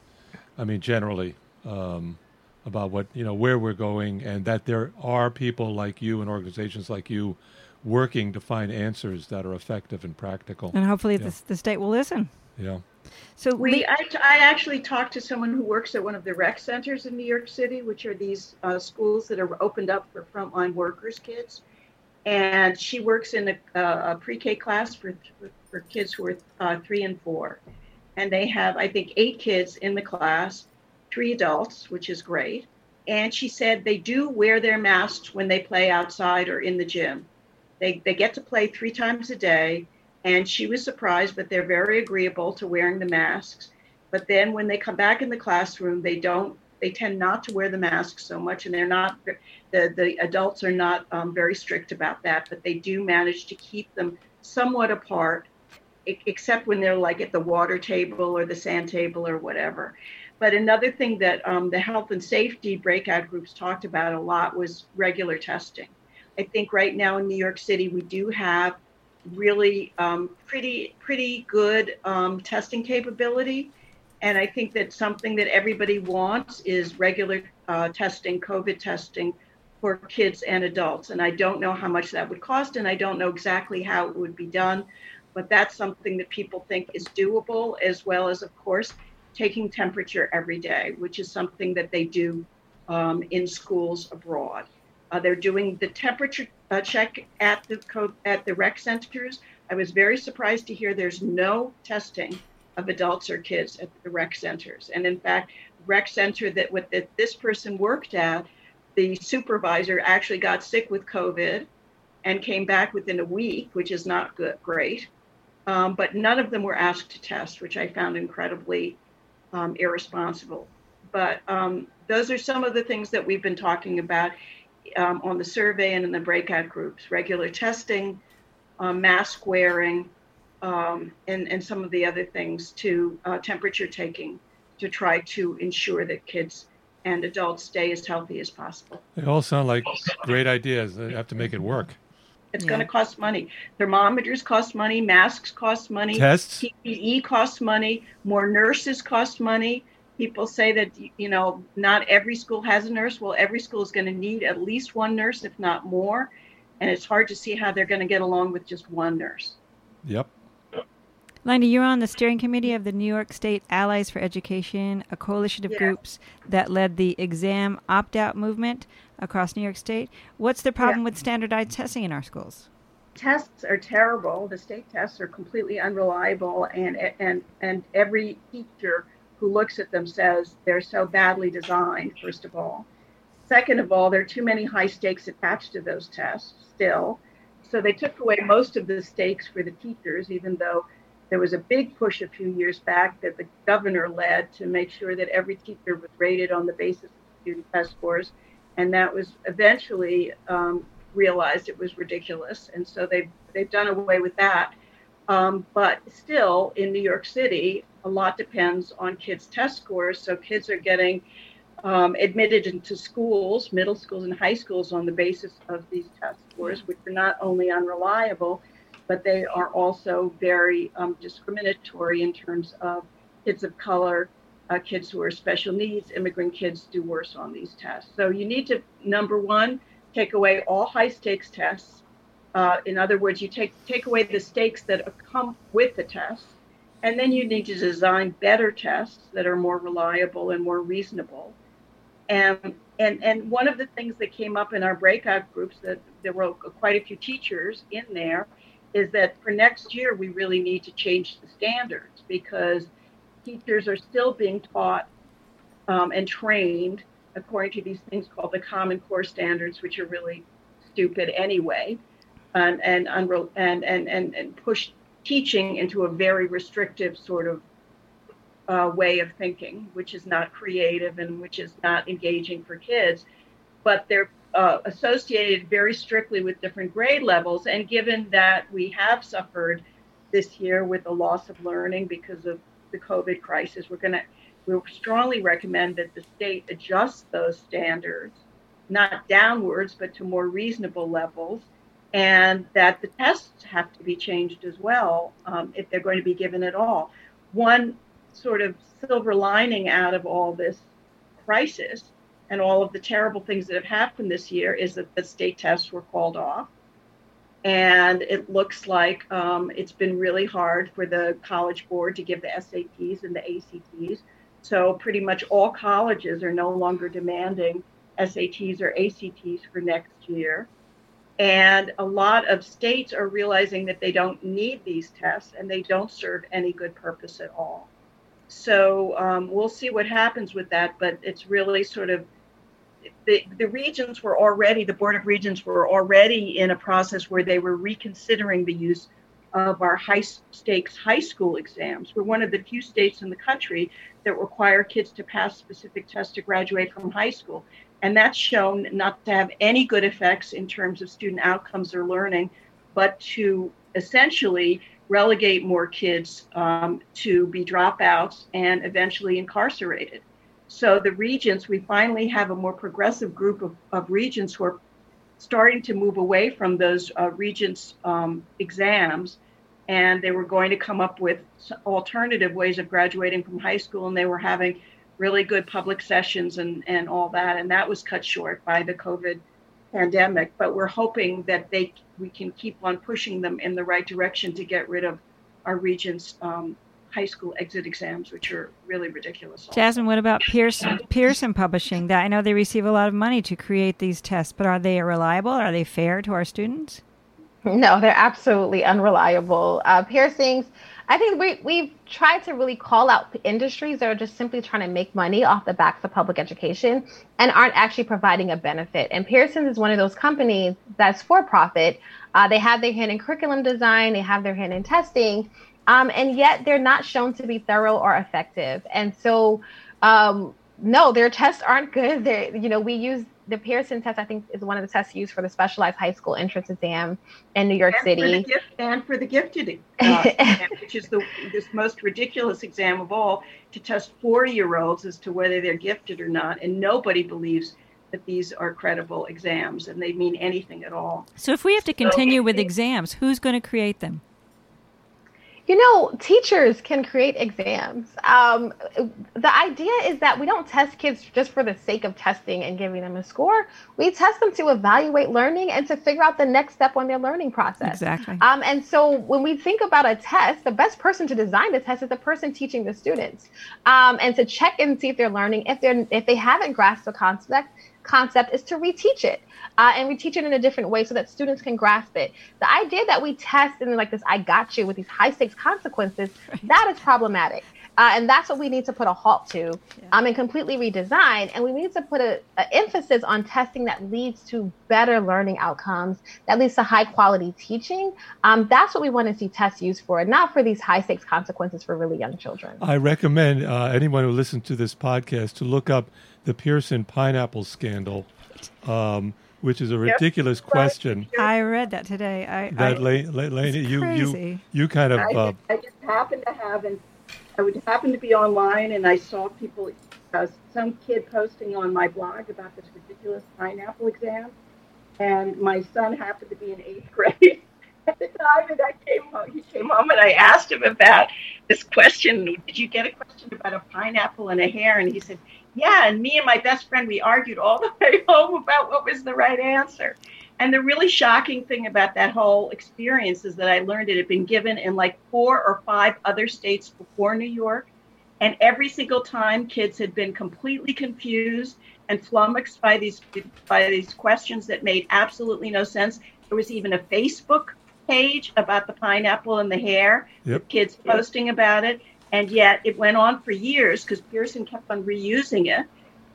I mean, generally, um, about what, you know, where we're going and that there are people like you and organizations like you working to find answers that are effective and practical. And hopefully yeah. the, the state will listen. Yeah. So we, I, I actually talked to someone who works at one of the rec centers in New York City, which are these uh, schools that are opened up for frontline workers' kids, and she works in a, a pre-K class for for kids who are uh, three and four, and they have I think eight kids in the class, three adults, which is great. And she said they do wear their masks when they play outside or in the gym. They they get to play three times a day and she was surprised, but they're very agreeable to wearing the masks. But then when they come back in the classroom, they don't. They tend not to wear the masks so much, and they're not. The the adults are not um, very strict about that, but they do manage to keep them somewhat apart, except when they're like at the water table or the sand table or whatever. But another thing that um, the health and safety breakout groups talked about a lot was regular testing. I think right now in New York City we do have really um, pretty pretty good um, testing capability, and I think that something that everybody wants is regular uh, testing, COVID testing for kids and adults. And I don't know how much that would cost, and I don't know exactly how it would be done, but that's something that people think is doable, as well as, of course, taking temperature every day, which is something that they do um, in schools abroad. Uh, they're doing the temperature uh, check at the at the rec centers. I was very surprised to hear there's no testing of adults or kids at the rec centers. And in fact, rec center that with that this person worked at, the supervisor actually got sick with COVID and came back within a week, which is not good, great. Um, but none of them were asked to test, which I found incredibly um, irresponsible. But um, those are some of the things that we've been talking about um, on the survey and in the breakout groups regular testing, uh, mask wearing, um, and, and some of the other things to uh, temperature taking to try to ensure that kids and adults stay as healthy as possible. They all sound like great ideas. They have to make it work. It's yeah. going to cost money. Thermometers cost money, masks cost money, tests, PPE costs money, more nurses cost money people say that you know not every school has a nurse well every school is going to need at least one nurse if not more and it's hard to see how they're going to get along with just one nurse yep Linda, you're on the steering committee of the New York State Allies for Education, a coalition of groups that led the exam opt out movement across New York State. What's the problem with standardized testing in our schools? Tests are terrible. The state tests are completely unreliable, and, and, and every teacher who looks at them says they're so badly designed, first of all. Second of all, there are too many high stakes attached to those tests still. So they took away most of the stakes for the teachers, even though there was a big push a few years back that the governor led to make sure that every teacher was rated on the basis of student test scores. And that was eventually um, realized it was ridiculous. And so they've, they've done away with that. Um, but still, in New York City, a lot depends on kids' test scores. So kids are getting um, admitted into schools, middle schools and high schools, on the basis of these test scores, which are not only unreliable, but they are also very um, discriminatory in terms of kids of color, uh, kids who are special needs, immigrant kids do worse on these tests. So you need to, number one, take away all high stakes tests. Uh, in other words, you take take away the stakes that come with the test and then you need to design better tests that are more reliable and more reasonable. And, and, and one of the things that came up in our breakout groups that there were quite a few teachers in there is that for next year, we really need to change the standards because teachers are still being taught um, and trained according to these things called the Common Core standards, which are really stupid anyway, and and and and and, and push teaching into a very restrictive sort of uh, way of thinking, which is not creative and which is not engaging for kids. But they're uh, associated very strictly with different grade levels. And given that we have suffered this year with a loss of learning because of the COVID crisis, we're going to we strongly recommend that the state adjust those standards, not downwards, but to more reasonable levels and that the tests have to be changed as well um, if they're going to be given at all. One sort of silver lining out of all this crisis and all of the terrible things that have happened this year is that the state tests were called off. And it looks like um, it's been really hard for the college board to give the SATs and the ACTs. So, pretty much all colleges are no longer demanding SATs or ACTs for next year. And a lot of states are realizing that they don't need these tests and they don't serve any good purpose at all. So um, we'll see what happens with that, but it's really sort of the, the Regents were already, the Board of Regents were already in a process where they were reconsidering the use of our high stakes high school exams. We're one of the few states in the country that require kids to pass specific tests to graduate from high school. And that's shown not to have any good effects in terms of student outcomes or learning, but to essentially relegate more kids um, to be dropouts and eventually incarcerated. So the regents, we finally have a more progressive group of, of regents who are starting to move away from those uh, regents um, exams and they were going to come up with alternative ways of graduating from high school and they were having really good public sessions and, and all that and that was cut short by the covid pandemic but we're hoping that they we can keep on pushing them in the right direction to get rid of our Regents um, high school exit exams, which are really ridiculous. Jasmine, what about Pearson, Pearson Publishing? That I know they receive a lot of money to create these tests, but are they reliable? Are they fair to our students? No, they're absolutely unreliable. Uh, Pearson's, I think we, we've tried to really call out industries that are just simply trying to make money off the backs of public education and aren't actually providing a benefit. And Pearson's is one of those companies that's for profit. Uh, they have their hand in curriculum design, they have their hand in testing, um, and yet they're not shown to be thorough or effective. And so, um, no, their tests aren't good. They're, you know, we use the Pearson test. I think is one of the tests used for the specialized high school entrance exam in New York and City, for gift, and for the gifted, uh, exam, which is the this most ridiculous exam of all, to test four-year-olds as to whether they're gifted or not, and nobody believes that these are credible exams and they mean anything at all. So, if we have to continue so, with exams, who's going to create them? You know, teachers can create exams. Um, the idea is that we don't test kids just for the sake of testing and giving them a score. We test them to evaluate learning and to figure out the next step on their learning process. Exactly. Um, and so when we think about a test, the best person to design the test is the person teaching the students, um, and to check and see if they're learning. If they're if they haven't grasped the concept, concept is to reteach it uh, and we teach it in a different way so that students can grasp it. The idea that we test and like this, I got you with these high stakes consequences, that is problematic. Uh, and that's what we need to put a halt to yeah. um, and completely redesign. And we need to put an emphasis on testing that leads to better learning outcomes, that leads to high quality teaching. Um, that's what we want to see tests used for, not for these high stakes consequences for really young children. I recommend uh, anyone who listens to this podcast to look up the Pearson pineapple scandal. Um, which is a ridiculous yep. question. I read that today. I that Lane, Lane you you you kind of. I, uh, just, I just happened to have, and I would happen to be online, and I saw people, uh, some kid posting on my blog about this ridiculous pineapple exam, and my son happened to be in eighth grade. At the time And I came home, he came home and I asked him about this question. Did you get a question about a pineapple and a hare? And he said, yeah, and me and my best friend, we argued all the way home about what was the right answer. And the really shocking thing about that whole experience is that I learned it had been given in like four or five other states before New York. And every single time kids had been completely confused and flummoxed by these by these questions that made absolutely no sense. There was even a Facebook page about the pineapple and the hare. Yep. Kids posting about it. And yet it went on for years because Pearson kept on reusing it.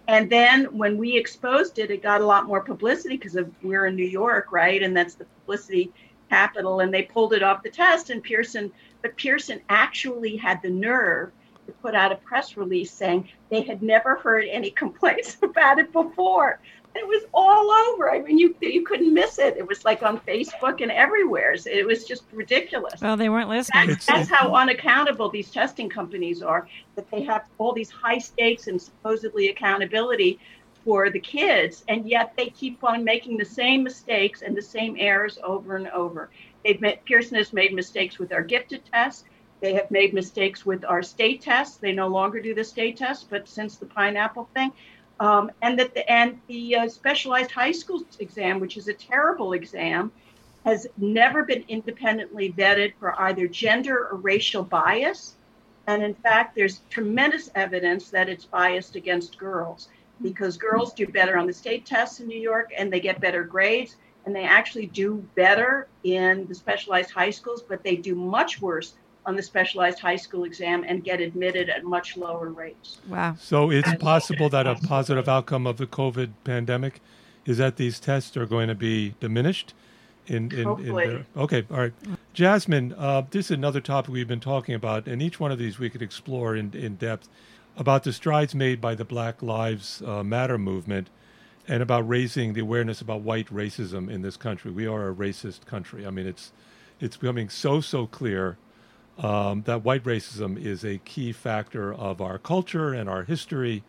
And then when we exposed it, it got a lot more publicity because we're in New York, right? And that's the publicity capital. And they pulled it off the test. And Pearson, but Pearson actually had the nerve to put out a press release saying they had never heard any complaints about it before. It was all over. I mean, you you couldn't miss it. It was like on Facebook and everywhere. It was just ridiculous. Well, they weren't listening. That's, that's how unaccountable these testing companies are. That they have all these high stakes and supposedly accountability for the kids, and yet they keep on making the same mistakes and the same errors over and over. They've made, Pearson has made mistakes with our gifted tests. They have made mistakes with our state tests. They no longer do the state test, but since the pineapple thing, um, and that the, and the uh, specialized high school exam, which is a terrible exam, has never been independently vetted for either gender or racial bias. And in fact, there's tremendous evidence that it's biased against girls because girls do better on the state tests in New York and they get better grades and they actually do better in the specialized high schools, but they do much worse on the specialized high school exam and get admitted at much lower rates. Wow. So it's possible that a positive outcome of the COVID pandemic is that these tests are going to be diminished. In, in, Hopefully. in their, okay, all right. Jasmine, uh, this is another topic we've been talking about, and each one of these we could explore in, in depth about the strides made by the Black Lives uh, Matter movement and about raising the awareness about white racism in this country. We are a racist country. I mean, it's it's becoming so so clear um, that white racism is a key factor of our culture and our history.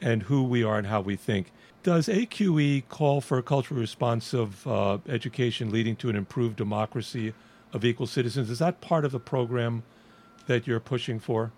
and who we are and how we think. Does AQE call for a culturally responsive uh, education leading to an improved democracy of equal citizens? Is that part of the program that you're pushing for?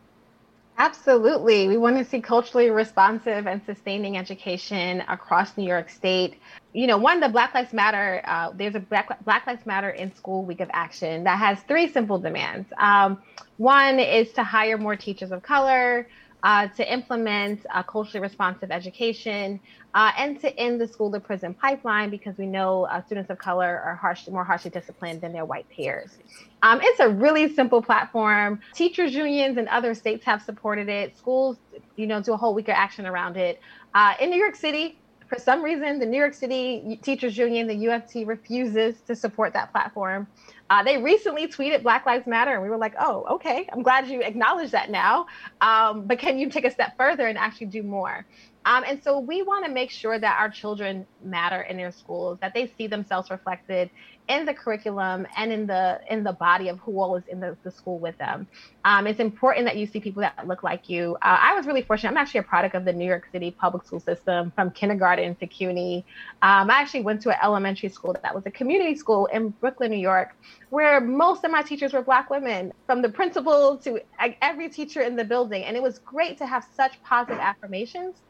Absolutely. We want to see culturally responsive and sustaining education across New York State. You know, one, the Black Lives Matter, uh, there's a Black, Black, Lives Matter in School Week of Action that has three simple demands. Um, one is to hire more teachers of color, uh, to implement a culturally responsive education, uh, and to end the school to prison pipeline because we know uh, students of color are harsh, more harshly disciplined than their white peers. Um, it's a really simple platform. Teachers unions and other states have supported it. Schools, you know, do a whole week of action around it. Uh, in New York City, for some reason, the New York City Teachers Union, the UFT, refuses to support that platform. Uh, they recently tweeted Black Lives Matter, and we were like, oh, okay, I'm glad you acknowledge that now. Um, but can you take a step further and actually do more? Um, and so we want to make sure that our children matter in their schools, that they see themselves reflected in the curriculum and in the in the body of who all is in the, the school with them. Um, it's important that you see people that look like you. Uh, I was really fortunate. I'm actually a product of the New York City public school system from kindergarten to CUNY. Um, I actually went to an elementary school that was a community school in Brooklyn, New York, where most of my teachers were Black women, from the principal to every teacher in the building. And it was great to have such positive affirmations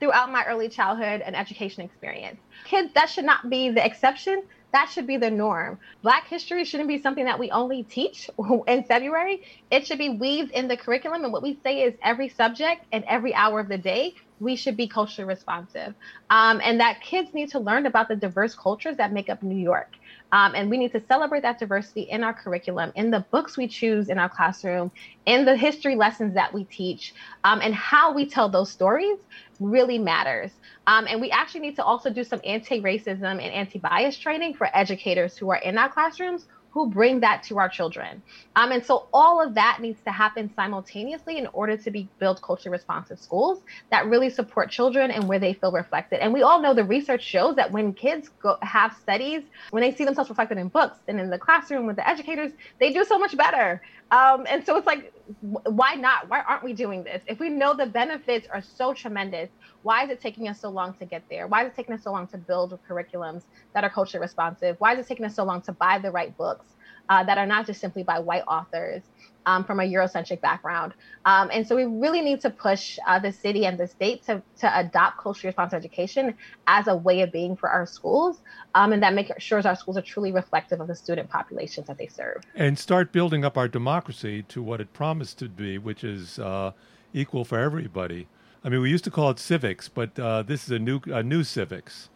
throughout my early childhood and education experience. Kids, that should not be the exception. That should be the norm. Black history shouldn't be something that we only teach in February. It should be weaved in the curriculum. And what we say is every subject and every hour of the day, we should be culturally responsive. Um, and that kids need to learn about the diverse cultures that make up New York. Um, and we need to celebrate that diversity in our curriculum, in the books we choose in our classroom, in the history lessons that we teach, um, and how we tell those stories really matters. Um, and we actually need to also do some anti racism and anti bias training for educators who are in our classrooms who bring that to our children. Um, and so all of that needs to happen simultaneously in order to be build culturally responsive schools that really support children and where they feel reflected. And we all know the research shows that when kids go, have studies, when they see themselves reflected in books and in the classroom with the educators, they do so much better. Um, and so it's like, why not? Why aren't we doing this? If we know the benefits are so tremendous, why is it taking us so long to get there? Why is it taking us so long to build curriculums that are culturally responsive? Why is it taking us so long to buy the right books uh, that are not just simply by white authors? Um, from a Eurocentric background. Um, and so we really need to push uh, the city and the state to, to adopt culturally responsive education as a way of being for our schools. Um, and that makes sure our schools are truly reflective of the student populations that they serve. And start building up our democracy to what it promised to be, which is uh, equal for everybody. I mean, we used to call it civics, but uh, this is a new a new civics.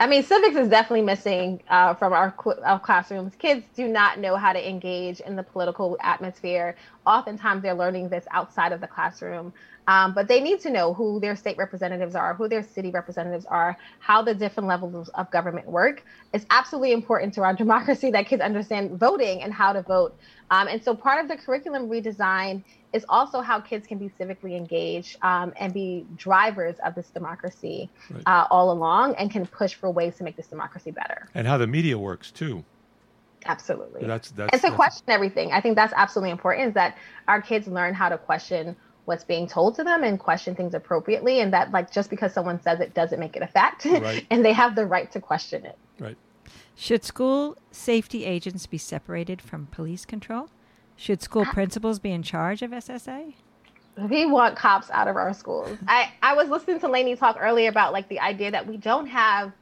I mean, civics is definitely missing uh, from our, our classrooms. Kids do not know how to engage in the political atmosphere. Oftentimes, they're learning this outside of the classroom. Um, but they need to know who their state representatives are, who their city representatives are, how the different levels of government work. It's absolutely important to our democracy that kids understand voting and how to vote. Um, and so part of the curriculum redesign is also how kids can be civically engaged um, and be drivers of this democracy right. uh, all along and can push for ways to make this democracy better. And how the media works too. Absolutely. That's, that's, and to question everything. I think that's absolutely important is that our kids learn how to question what's being told to them and question things appropriately and that like just because someone says it doesn't make it a fact right. and they have the right to question it. Right. Should school safety agents be separated from police control? Should school principals be in charge of SSA? We want cops out of our schools. I, I was listening to Lainey talk earlier about like the idea that we don't have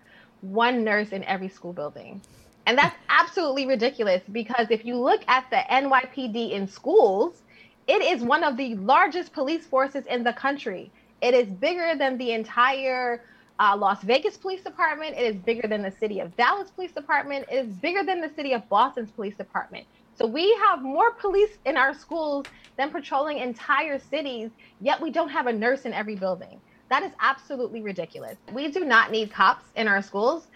one nurse in every school building. And that's absolutely ridiculous because if you look at the NYPD in schools, it is one of the largest police forces in the country. It is bigger than the entire uh, Las Vegas Police Department. It is bigger than the city of Dallas Police Department. It is bigger than the city of Boston's police department. So we have more police in our schools than patrolling entire cities, yet we don't have a nurse in every building. That is absolutely ridiculous. We do not need cops in our schools.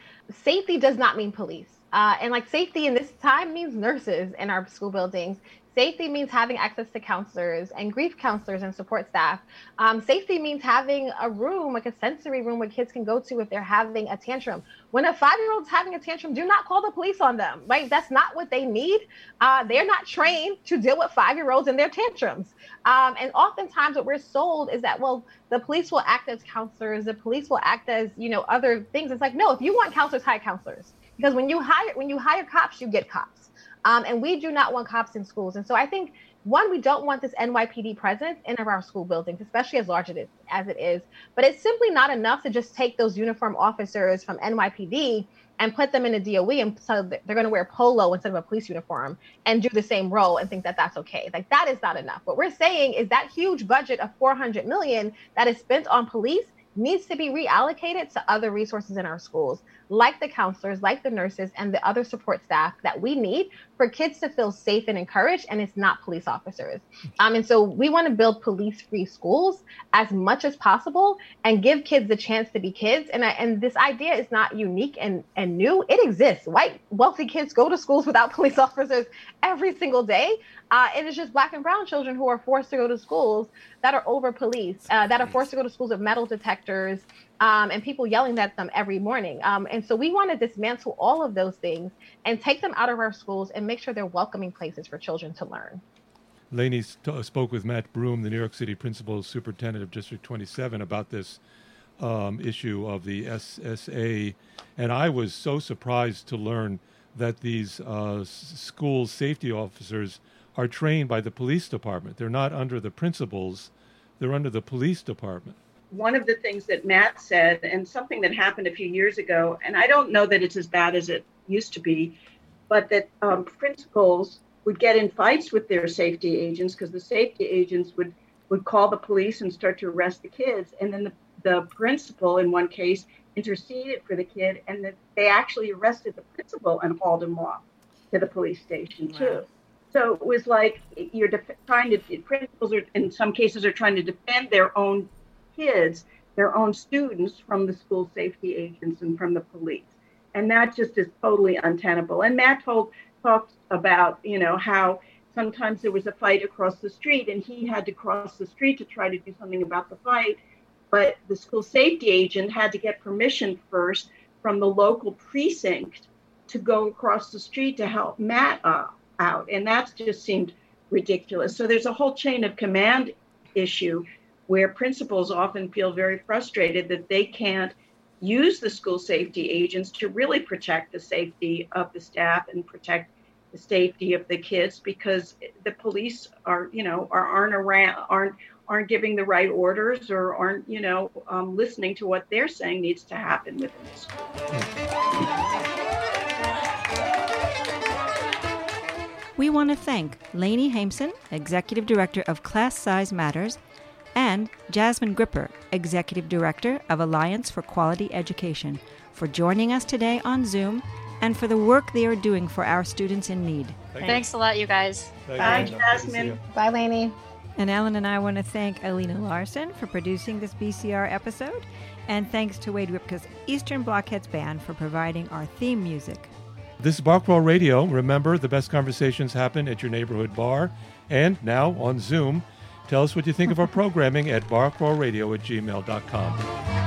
Safety does not mean police. Uh, and like safety in this time means nurses in our school buildings. Safety means having access to counselors and grief counselors and support staff. Um, safety means having a room, like a sensory room where kids can go to if they're having a tantrum. When a five year old's having a tantrum, do not call the police on them, right? That's not what they need. Uh, they're not trained to deal with five year olds and their tantrums. Um, and oftentimes, what we're sold is that, well, the police will act as counselors, the police will act as, you know, other things. It's like, no, if you want counselors, hire counselors. Because when you hire when you hire cops, you get cops. Um, and we do not want cops in schools. And so I think one, we don't want this NYPD presence in our school buildings, especially as large as it is. But it's simply not enough to just take those uniform officers from NYPD and put them in a DOE and so they're going to wear polo instead of a police uniform and do the same role and think that that's okay. Like that is not enough. What we're saying is that huge budget of 400 million that is spent on police needs to be reallocated to other resources in our schools like the counselors, like the nurses, and the other support staff that we need for kids to feel safe and encouraged, and it's not police officers. Um, and so we want to build police free schools as much as possible and give kids the chance to be kids. And, I, and this idea is not unique and, and new, it exists. White, wealthy kids go to schools without police officers every single day. Uh, it is just black and brown children who are forced to go to schools that are over policed, uh, that are forced to go to schools with metal detectors, um, and people yelling at them every morning. Um, and so we want to dismantle all of those things and take them out of our schools and make sure they're welcoming places for children to learn. Lainey st- spoke with Matt Broom, the New York City Principal Superintendent of District 27, about this um, issue of the SSA. And I was so surprised to learn that these uh, school safety officers are trained by the police department. They're not under the principals, they're under the police department one of the things that Matt said, and something that happened a few years ago, and I don't know that it's as bad as it used to be, but that um, principals would get in fights with their safety agents because the safety agents would would call the police and start to arrest the kids, and then the, the principal in one case interceded for the kid, and that they actually arrested the principal and hauled him off to the police station wow. too. So it was like you're def- trying to principals are in some cases are trying to defend their own kids, their own students, from the school safety agents and from the police. And that just is totally untenable. And Matt told talked about, you know, how sometimes there was a fight across the street and he had to cross the street to try to do something about the fight. But the school safety agent had to get permission first from the local precinct to go across the street to help Matt uh, out. And that just seemed ridiculous. So there's a whole chain of command issue where principals often feel very frustrated that they can't use the school safety agents to really protect the safety of the staff and protect the safety of the kids because the police are you know are, aren't around aren't aren't giving the right orders or aren't you know um, listening to what they're saying needs to happen within the school. We want to thank Lainey Haimson, Executive Director of Class Size Matters, and Jasmine Gripper, Executive Director of Alliance for Quality Education, for joining us today on Zoom and for the work they are doing for our students in need. Thank Thanks you. a lot, you guys. Bye, you. Jasmine. Bye, Lainey. And Ellen and I want to thank Alina Larson for producing this BCR episode, and thanks to Wade Ripka's Eastern Blockheads Band for providing our theme music. This is Bar Crawl Radio. Remember, the best conversations happen at your neighborhood bar and now on Zoom. Tell us what you think of our programming at barcrawlradio at gmail.com.